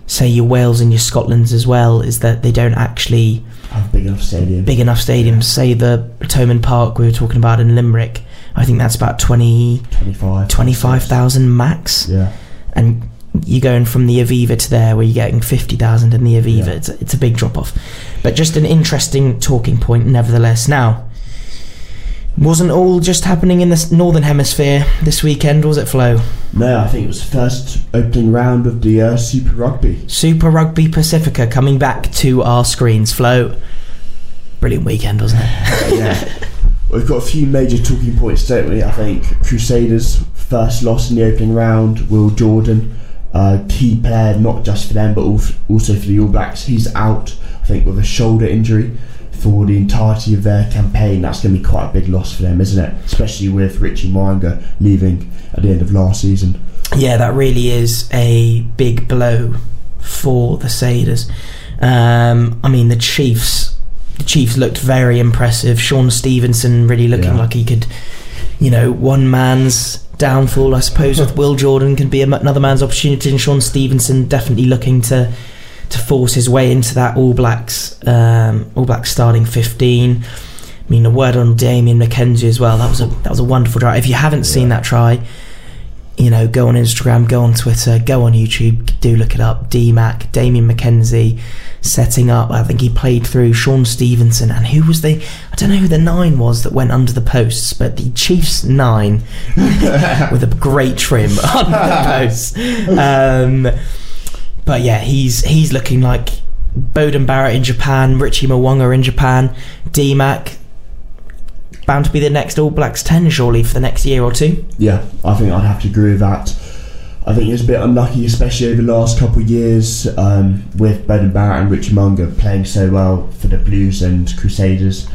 say your Wales and your Scotlands as well is that they don't actually Have big enough stadium. big enough stadiums. Say the Thomond Park we were talking about in Limerick. I think that's about 20, 25. 25,000 max. Yeah. And you're going from the Aviva to there where you're getting 50,000 in the Aviva. Yeah. It's, it's a big drop off. But just an interesting talking point, nevertheless. Now, wasn't all just happening in the Northern Hemisphere this weekend, was it, Flo? No, I think it was the first opening round of the uh, Super Rugby. Super Rugby Pacifica coming back to our screens. Flo, brilliant weekend, wasn't it? [laughs] yeah. We've got a few major talking points, don't we? I think Crusaders first loss in the opening round. Will Jordan, uh, key player not just for them but also for the All Blacks. He's out, I think, with a shoulder injury for the entirety of their campaign. That's going to be quite a big loss for them, isn't it? Especially with Richie Mo'unga leaving at the end of last season. Yeah, that really is a big blow for the Saders. Um, I mean, the Chiefs, the Chiefs looked very impressive. Shaun Stevenson really looking Yeah. like he could, you know, one man's downfall, I suppose, with Will Jordan can be another man's opportunity, and Shaun Stevenson definitely looking to to force his way into that All Blacks, um, All Blacks starting fifteen. I mean, a word on Damian McKenzie as well. That was a that was a wonderful try. If you haven't seen that try, you know, go on Instagram, go on Twitter, go on YouTube, do look it up. DMAC, Damian McKenzie, setting up. I think he played through Shaun Stevenson, and who was the? I don't know who the nine was that went under the posts, but the Chiefs nine [laughs] with a great trim [laughs] under the [laughs] posts. Um, but yeah, he's he's looking like Beauden Barrett in Japan, Richie Mo'unga in Japan, DMAC. Bound to be the next All Blacks 10, surely, for the next year or two. Yeah, I think I'd have to agree with that. I think he was a bit unlucky, especially over the last couple of years, um, with Beauden Barrett and Richie Mo'unga playing so well for the Blues and Crusaders.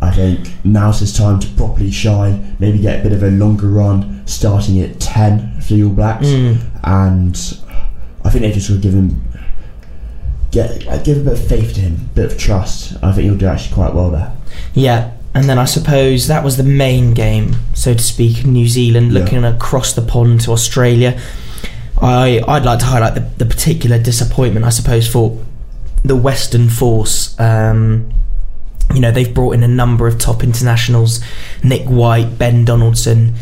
I think now's his time to properly shine, maybe get a bit of a longer run, starting at 10 for the All Blacks. Mm. And I think they just would give him, get give a bit of faith to him, a bit of trust. I think he'll do actually quite well there. Yeah, and then I suppose that was the main game, so to speak, in New Zealand, Yeah. looking across the pond to Australia. I I'd like to highlight the, the particular disappointment, I suppose, for the Western Force. Um, you know, they've brought in a number of top internationals, Nick White, Ben Donaldson,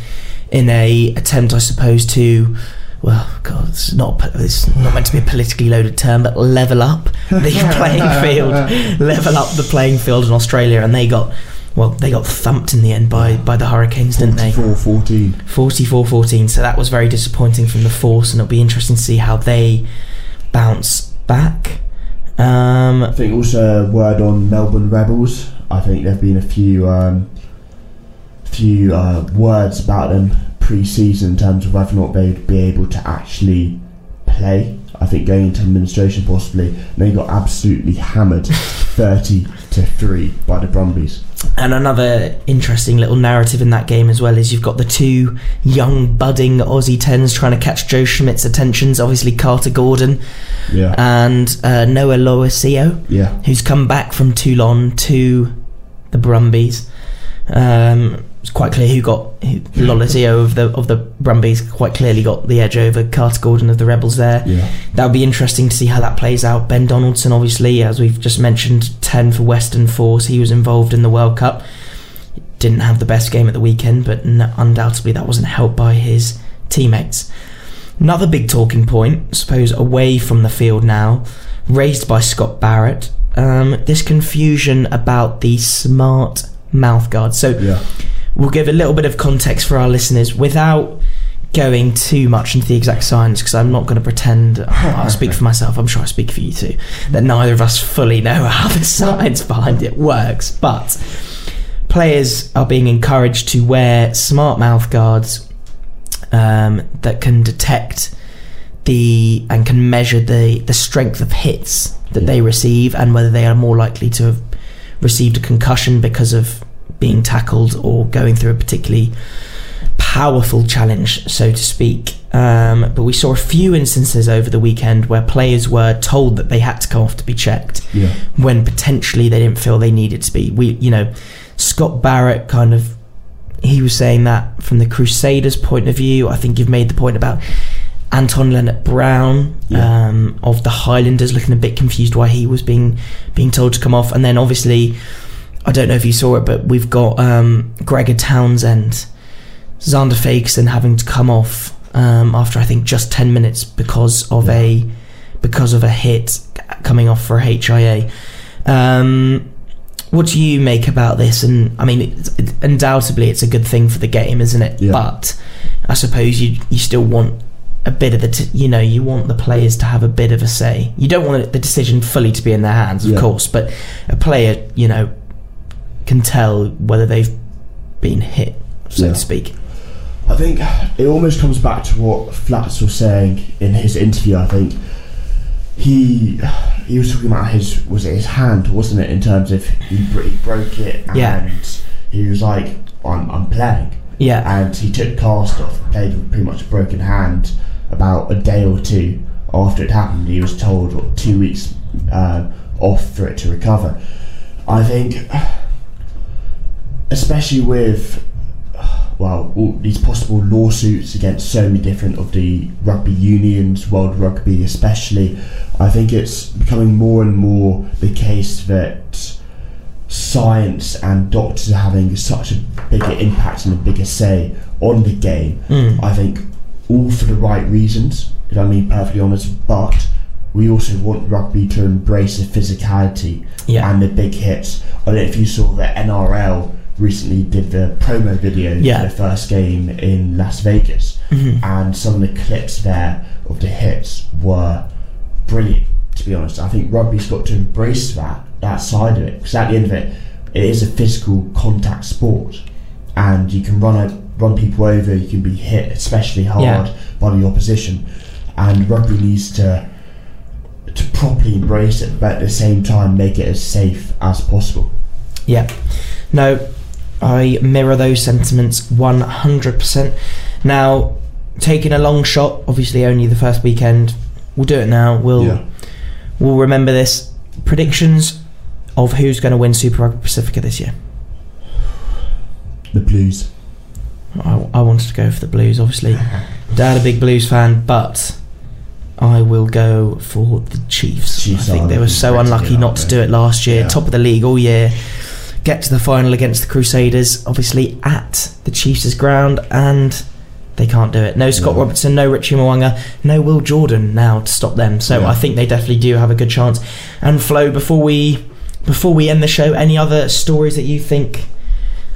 in a attempt, I suppose, to well, God, it's not it's not meant to be a politically loaded term, but level up [laughs] the playing field, [laughs] level up the playing field in Australia, and they got well, they got thumped in the end by by the Hurricanes, didn't they? 44-14. 44-14. So that was very disappointing from the Force, and it'll be interesting to see how they bounce back. Um, I think also a word on Melbourne Rebels. I think there've been a few um, few uh, words about them pre-season in terms of whether or not they'd be able to actually play. I think going into administration possibly, and they got absolutely hammered, [laughs] thirty to three by the Brumbies. And another interesting little narrative in that game as well is you've got the two young budding Aussie tens trying to catch Joe Schmidt's attentions. Obviously Carter Gordon Yeah, and uh, Noah Lolesio, yeah, who's come back from Toulon to the Brumbies. Um, it's quite clear who got who, Lolesio of the of the Brumbies quite clearly got the edge over Carter Gordon of the Rebels there. yeah. That would be interesting to see how that plays out. Ben Donaldson, obviously, as we've just mentioned, 10 for Western Force. He was involved in the World Cup. Didn't have the best game at the weekend, but n- undoubtedly that wasn't helped by his teammates. Another big talking point, I suppose, away from the field now, raised by Scott Barrett. Um, this confusion about the smart mouthguard. So, Yeah. We'll give a little bit of context for our listeners without going too much into the exact science because I'm not going to pretend I'll [laughs] speak for myself. I'm sure I speak for you too. That neither of us fully know [laughs] how the science behind it works, but players are being encouraged to wear smart mouth guards um, that can detect the and can measure the the strength of hits that they receive and whether they are more likely to have received a concussion because of being tackled or going through a particularly powerful challenge, so to speak. Um, but we saw a few instances over the weekend where players were told that they had to come off to be checked Yeah. when potentially they didn't feel they needed to be. We, you know, Scott Barrett kind of he was saying that from the Crusaders' point of view. I think you've made the point about Anton Lienert-Brown Yeah. um, of the Highlanders, looking a bit confused why he was being being told to come off, and then obviously, I don't know if you saw it, but we've got um, Gregor Townsend, Zander Fagerson having to come off um, after I think just ten minutes because of a because of a hit coming off for a HIA. Um, what do you make about this? And I mean, it's, it, undoubtedly, it's a good thing for the game, isn't it? Yeah. But I suppose you you still want a bit of the t- you know you want the players to have a bit of a say. You don't want the decision fully to be in their hands, of Yeah. course, but a player you know can tell whether they've been hit, so Yeah. to speak. I think it almost comes back to what Flats was saying in his interview. I think he he was talking about his was it his hand, wasn't it? In terms of he, he broke it, and Yeah. he was like, "I'm I'm playing," Yeah, and he took cast off, played with pretty much a broken hand. About a day or two after it happened, he was told what, two weeks uh, off for it to recover. I think, especially with [sighs] well, all these possible lawsuits against so many different of the rugby unions, World Rugby especially, I think it's becoming more and more the case that science and doctors are having such a bigger impact and a bigger say on the game. Mm. I think all for the right reasons, if I'm being perfectly honest, but we also want rugby to embrace the physicality yeah, and the big hits. I don't know if you saw the NRL recently did the promo video Yeah. for the first game in Las Vegas, Mhm. and some of the clips there of the hits were brilliant. To be honest, I think rugby's got to embrace that that side of it because at the end of it, it is a physical contact sport, and you can run a, run people over, you can be hit especially hard Yeah. by the opposition, and rugby needs to to properly embrace it, but at the same time make it as safe as possible. Yeah. No, I mirror those sentiments 100%. Now, taking a long shot, obviously only the first weekend. We'll do it now. We'll Yeah. we'll remember this. Predictions of who's going to win Super Rugby Pacifica this year. The Blues. I, I wanted to go for the Blues, obviously. [laughs] Dad, a big Blues fan, but I will go for the Chiefs. Chiefs I think they were so unlucky not to do it last year. Yeah. Top of the league all year. Get to the final against the Crusaders, obviously at the Chiefs' ground, and they can't do it. No Scott No. Robertson, no Richie Mo'unga, no Will Jordan now to stop them. So Yeah. I think they definitely do have a good chance. And Flo, before we before we end the show, any other stories that you think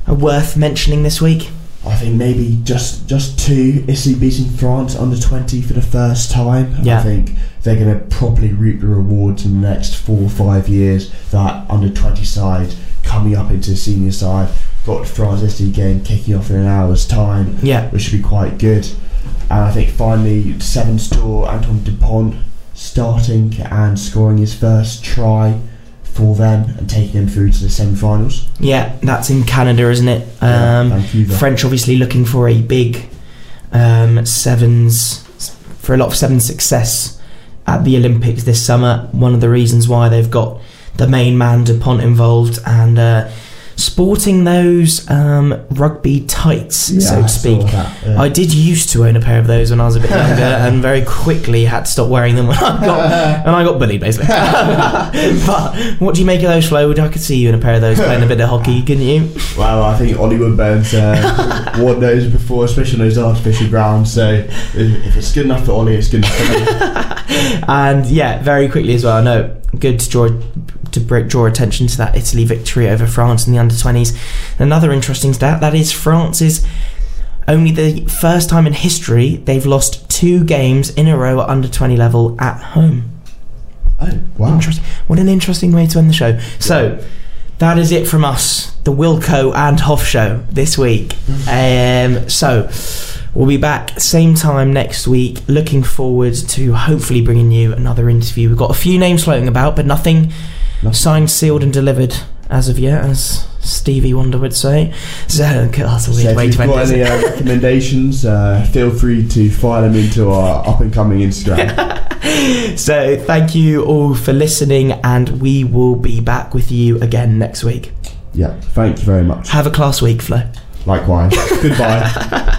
are worth mentioning this week? I think maybe just just two. Italy beating France under twenty for the first time. Yeah. I think they're going to properly reap the rewards in the next four or five years. That under twenty side coming up into the senior side. Got France Italy game kicking off in an hour's time, Yeah. which should be quite good. And I think finally seven store Antoine Dupont starting and scoring his first try for them and taking them through to the semi-finals. Yeah, that's in Canada, isn't it? Yeah, Um, Vancouver. French obviously looking for a big um, sevens for a lot of sevens success at the Olympics this summer. One of the reasons why they've got the main man Dupont involved and uh, sporting those um, rugby tights, Yeah, so to speak. that, yeah. I did used to own a pair of those when I was a bit [laughs] younger, and very quickly had to stop wearing them when I got [laughs] and I got bullied basically. [laughs] but what do you make of those, Flo? I could see you in a pair of those playing a bit of hockey, couldn't you? Well, I think Ollie Woodburn's uh, worn those before, especially on those artificial grounds. So if if it's good enough for Ollie, it's good enough for me. and yeah, very quickly as well. I know good to draw to draw attention to that Italy victory over France in the under twenties. Another interesting stat that is France is only the first time in history they've lost two games in a row at under twenty level at home. Oh, wow. Interesting. What an interesting way to end the show. So that is it from us, the Wilco and Hoff show this week. Um, so we'll be back same time next week. Looking forward to hopefully bringing you another interview. We've got a few names floating about, but nothing Nothing. signed, sealed, and delivered as of yet, as Stevie Wonder would say. So that's a So weird if way you've to end it. any uh, recommendations, uh, feel free to file them into our up and coming Instagram. [laughs] so thank you all for listening, and we will be back with you again next week. yeah, thank you very much. Have a class week, Flo. Likewise. [laughs] Goodbye. [laughs]